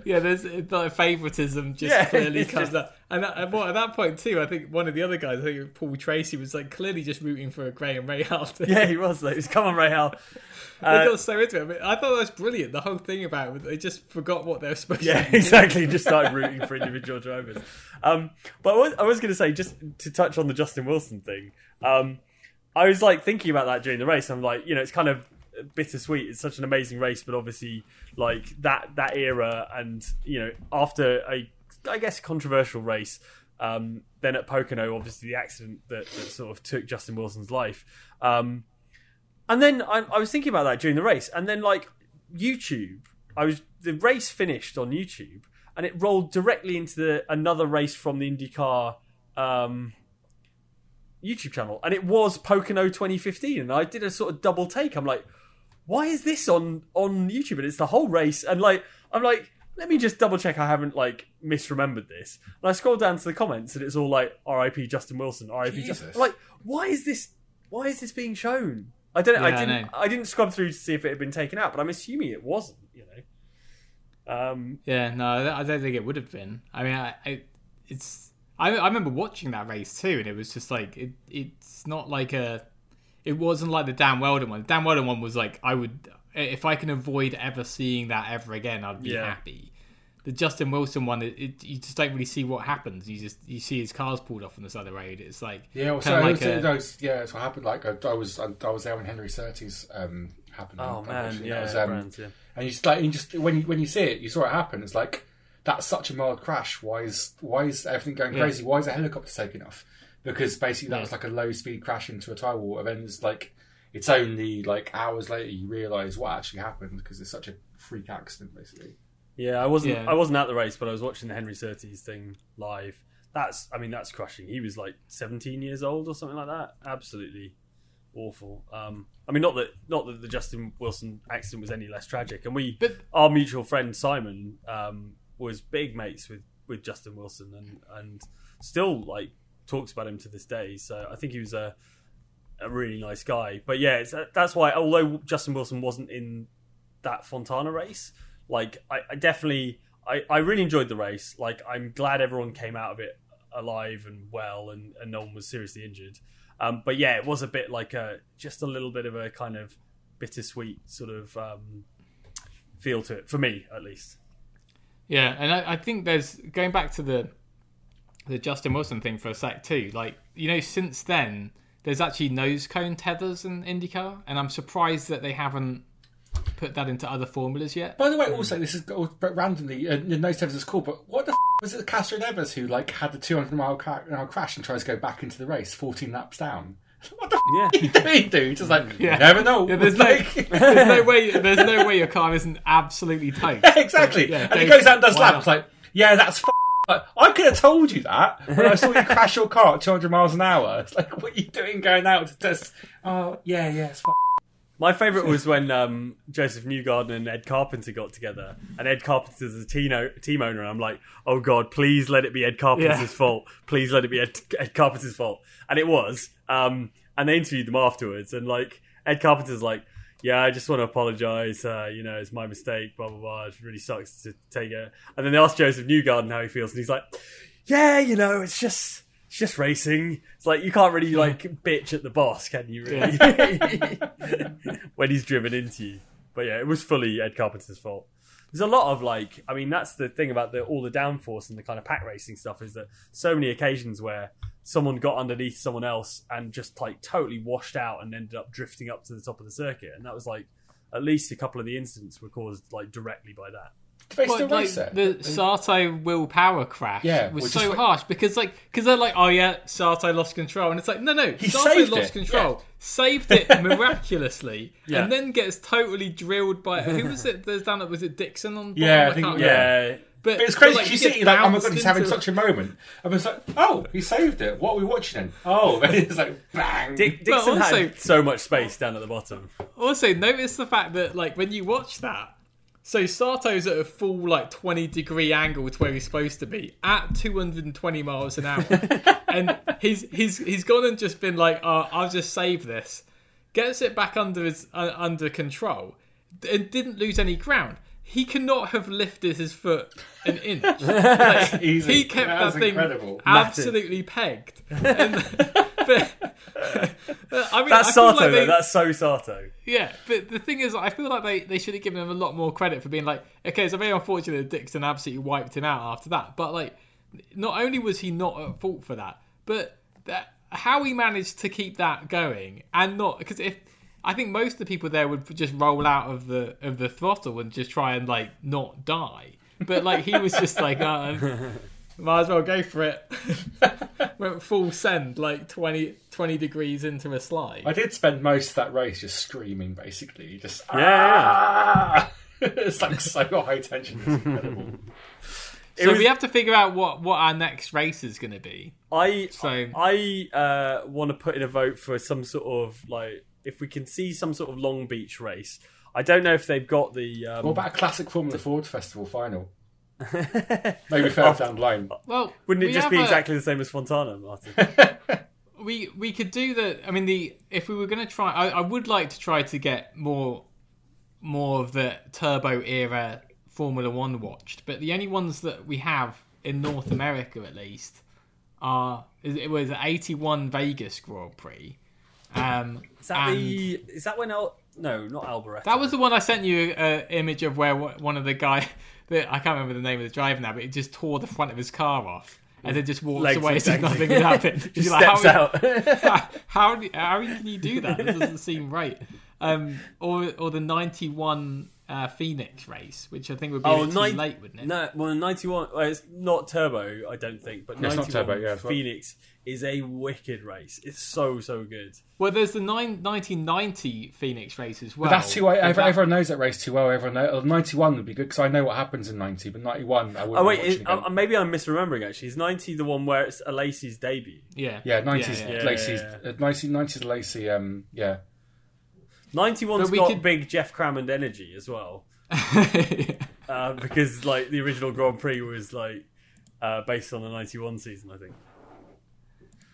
yeah. There's like favoritism just Yeah, clearly comes just- up, And at, and what, at that point too, I think one of the other guys, I think Paul Tracy, was like clearly just rooting for a Graham Rahal. Yeah, he was. Like, he was, come on, Rahal. they Uh, got so into it. I, mean, I thought that was brilliant. The whole thing about it, they just forgot what they were supposed Yeah, to do. exactly. Just started rooting for individual drivers. Um, but I was, I was going to say, just to touch on the Justin Wilson thing, um, I was like thinking about that during the race. I'm like, you know, it's kind of bittersweet. It's such an amazing race, but obviously, like that that era, and you know, after a, I guess, controversial race. Um, then at Pocono, obviously the accident that, that sort of took Justin Wilson's life. Um, and then I, I was thinking about that during the race, and then like YouTube, I was the race finished on YouTube, and it rolled directly into the, another race from the IndyCar um, YouTube channel, and it was Pocono 2015. And I did a sort of double take. I'm like, why is this on on YouTube? And it's the whole race, and like I'm like. Let me just double check I haven't like misremembered this. And I scroll down to the comments and it's all like R.I.P. Justin Wilson, R.I.P. Justin. Jesus. I'm like, why is this? Why is this being shown? I don't. I Yeah, I didn't. know. I, didn't scrub through to see if it had been taken out, but I'm assuming it wasn't. You know. Um. Yeah, no, I don't think it would have been. I mean, I, I it's. I, I remember watching that race too, and it was just like it. It's not like a. It wasn't like the Dan Wheldon one. The Dan Wheldon one was like I would, if I can avoid ever seeing that ever again, I'd be Yeah. happy. The Justin Wilson one, it, it, you just don't really see what happens. You just you see his cars pulled off on the side of the road. It's like Yeah, well, so like it was, a- no, it's- yeah, that's what happened. Like I, I was, I, I was there when Henry Surtees um, happened. Oh man, yeah, was, um, brands, yeah. and you just like, you just when you when you see it, you saw it happen. It's like that's such a mild crash. Why is why is everything going Yeah. crazy? Why is a helicopter taking off? Because basically that Yeah. was like a low speed crash into a tire wall, and then it's like it's only like hours later you realise what actually happened because it's such a freak accident, basically. Yeah, I wasn't. Yeah. I wasn't at the race, but I was watching the Henry Surtees thing live. That's. I mean, that's crushing. He was like 17 years old or something like that. Absolutely awful. Um, I mean, not that not that the Justin Wilson accident was any less tragic. And we, But- our mutual friend Simon, um, was big mates with with Justin Wilson, and and still like talks about him to this day. So I think he was a a really nice guy. But yeah, that's why. Although Justin Wilson wasn't in that Fontana race, like I, I definitely, I, I really enjoyed the race. Like I'm glad everyone came out of it alive and well, and, and no one was seriously injured. Um, but yeah, it was a bit like a just a little bit of a kind of bittersweet sort of um, feel to it for me, at least. Yeah, and I, I think there's going back to the the Justin Wilson thing for a sec too. Like you know, since then there's actually nose cone tethers in IndyCar, and I'm surprised that they haven't put that into other formulas yet. By the way, also this is but randomly. Uh, no Evans is cool, but what the f- was it? Castroneves who like had the 200 mile ca- mile crash and tries to go back into the race, 14 laps down. What the f- Yeah. are you doing, dude? Just like Yeah. you never know. Yeah, there's no, Like- there's no way, there's no way your car isn't absolutely tight. exactly. Yeah, and he Dave, goes out and does laps like, yeah, that's. F- like, I could have told you that when I saw you crash your car at 200 miles an hour. It's like, what are you doing going out to test? Oh, yeah, yeah, it's f- My favourite was when um, Josef Newgarden and Ed Carpenter got together, and Ed Carpenter's the team, team owner. And I'm like, oh god, please let it be Ed Carpenter's Yeah. fault. Please let it be Ed, Ed Carpenter's fault. And it was. Um, and they interviewed them afterwards, and like Ed Carpenter's like, yeah, I just want to apologise. Uh, you know, it's my mistake. Blah blah blah. It really sucks to take it. And then they asked Josef Newgarden how he feels, and he's like, yeah, you know, it's just. It's just racing. It's like you can't really like bitch at the boss, can you? Really? when he's driven into you. But yeah, it was fully Ed Carpenter's fault. There's a lot of like, I mean, that's the thing about the all the downforce and the kind of pack racing stuff is that so many occasions where someone got underneath someone else and just like totally washed out and ended up drifting up to the top of the circuit, and that was like at least a couple of the incidents were caused like directly by that. Do they still like race it? the Sato Will Power crash Yeah, was so is what- harsh because like because they're like oh yeah Sato lost control and it's like no no He Sato saved lost it, control yeah. saved it miraculously Yeah. and then gets totally drilled by who was it there's down was it Dixon on Yeah, I bottom? think- yeah. but, But it's crazy. but, Like, you see, like, oh my god, he's having into- such a moment. I was like, oh, he saved it. What are we watching then? Oh, and it's like bang. Dick, Dixon also- had so much space down at the bottom. Also, notice the fact that like when you watch that, so Sato's at a full like twenty degree angle to where he's supposed to be at two hundred and twenty miles an hour, and he's he's he's gone and just been like, oh, I'll just save this, gets it back under his uh, under control, and didn't lose any ground. He cannot have lifted his foot an inch. Like, Easy. he kept That that, thing incredible. absolutely pegged. And- but, I mean, That's I Sato, like though. they- That's so Sato. yeah, but the thing is, I feel like they, they should have given him a lot more credit for being like, okay, it's very unfortunate that Dixon absolutely wiped him out after that. But like, not only was he not at fault for that, but that, how he managed to keep that going and not because if I think most of the people there would just roll out of the of the throttle and just try and like not die. But like he was just like, uh, might as well go for it. Went full send, like 20, 20 degrees into a slide. I did spend most of that race just screaming, basically, just Yeah, ah! it's like so high tension. It's incredible. So was- we have to figure out what, what our next race is going to be. I So- I uh, want to put in a vote for some sort of like if we can see some sort of Long Beach race. I don't know if they've got the. Um, What about a classic Formula Ford Festival final? Maybe further down the line. Well, wouldn't it we just be a- exactly the same as Fontana, Martin? We we could do the. I mean, the if we were going to try, I, I would like to try to get more more of the turbo era Formula One watched, but the only ones that we have in North America, at least, are it was the '81 Vegas Grand Prix. Um, Is that the? Is that when? El- no, not Alboreto. That was the one I sent you an image of where one of the guy that I can't remember the name of the driver now, but he just tore the front of his car off and then just walks Legs away as if nothing had happened. Just He's like, steps how, out. how, how, how can you do that? This doesn't seem right. Um, or or the ninety one uh, Phoenix race, which I think would be Oh, a bit too late, wouldn't it? No, well, ninety-one. Well, it's not turbo, I don't think, but Yeah, it's not ninety-one turbo, yeah, it's what- Phoenix is a wicked race. It's so so good. Well, there's the nine, 1990 Phoenix race as well. But that's too. But Everyone, that- everyone knows that race too well. Everyone know, uh, ninety-one would be good because I know what happens in ninety, but ninety-one I wouldn't. Oh wait, is, again. uh, maybe I'm misremembering. Actually, is ninety the one where it's Alesi's debut? yeah, yeah, nineties, yeah, yeah. Lacey's, Yeah, yeah, uh, 90, 90s Lacey. Um, yeah, Ninety-one's But we got could- big Geoff Crammond energy as well, yeah. uh, because like the original Grand Prix was like uh, based on the ninety-one season, I think.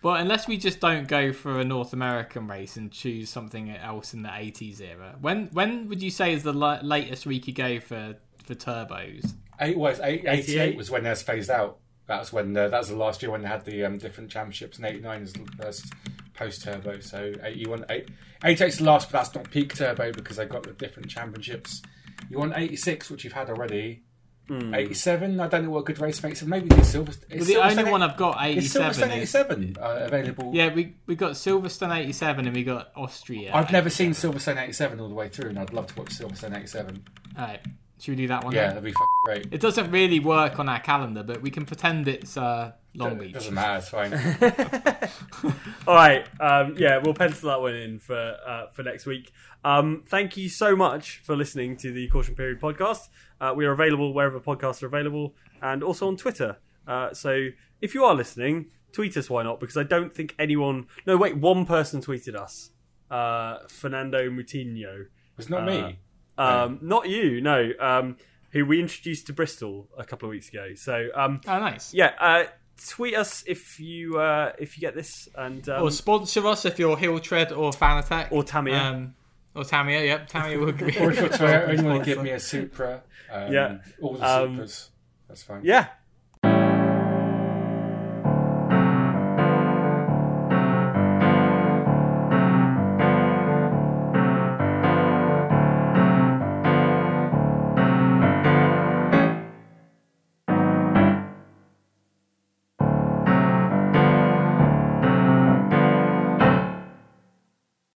Well, unless we just don't go for a North American race and choose something else in the 80s era. When when would you say is the la- latest we could go for for turbos? eight was eight, 88? 88 was when theirs phased out. That was when uh, that was the last year when they had the um, different championships, and eighty nine is is post turbo. So eighty one, eight, 88 is the last, but that's not peak turbo because they got the different championships. You want eighty six, which you've had already. Eighty seven. I don't know what good race makes. Of maybe the Silver. Well, the only one I've got is 87 Silverstone is eighty seven uh, available. yeah. We we got Silverstone 87 and we got Austria. I've never seen Silverstone eighty seven all the way through, and I'd love to watch Silverstone eighty seven. All right, should we do that one? Yeah, then? that'd be f- great. It doesn't really work on our calendar, but we can pretend it's uh, Long It Beach. doesn't matter. It's fine. All right, um, yeah, we'll pencil that one in for uh, for next week. Um, thank you so much for listening to the Caution Period podcast. Uh, we are available wherever podcasts are available, and also on Twitter. Uh, so if you are listening, tweet us. Why not? Because I don't think anyone. No, wait, one person tweeted us. Uh, Fernando Moutinho. It's not me. Um, Not you, no. Um, who we introduced to Bristol a couple of weeks ago. So um, Oh, nice. yeah, uh, tweet us if you uh, if you get this and um, Or sponsor us if you're Hill Tread or Fanatec or Tamiya. Um, or Tamiya, yep. Tamiya will be. Or if you're to only want to give me a Supra, um, Yeah. all the Um, Supras, that's fine. yeah.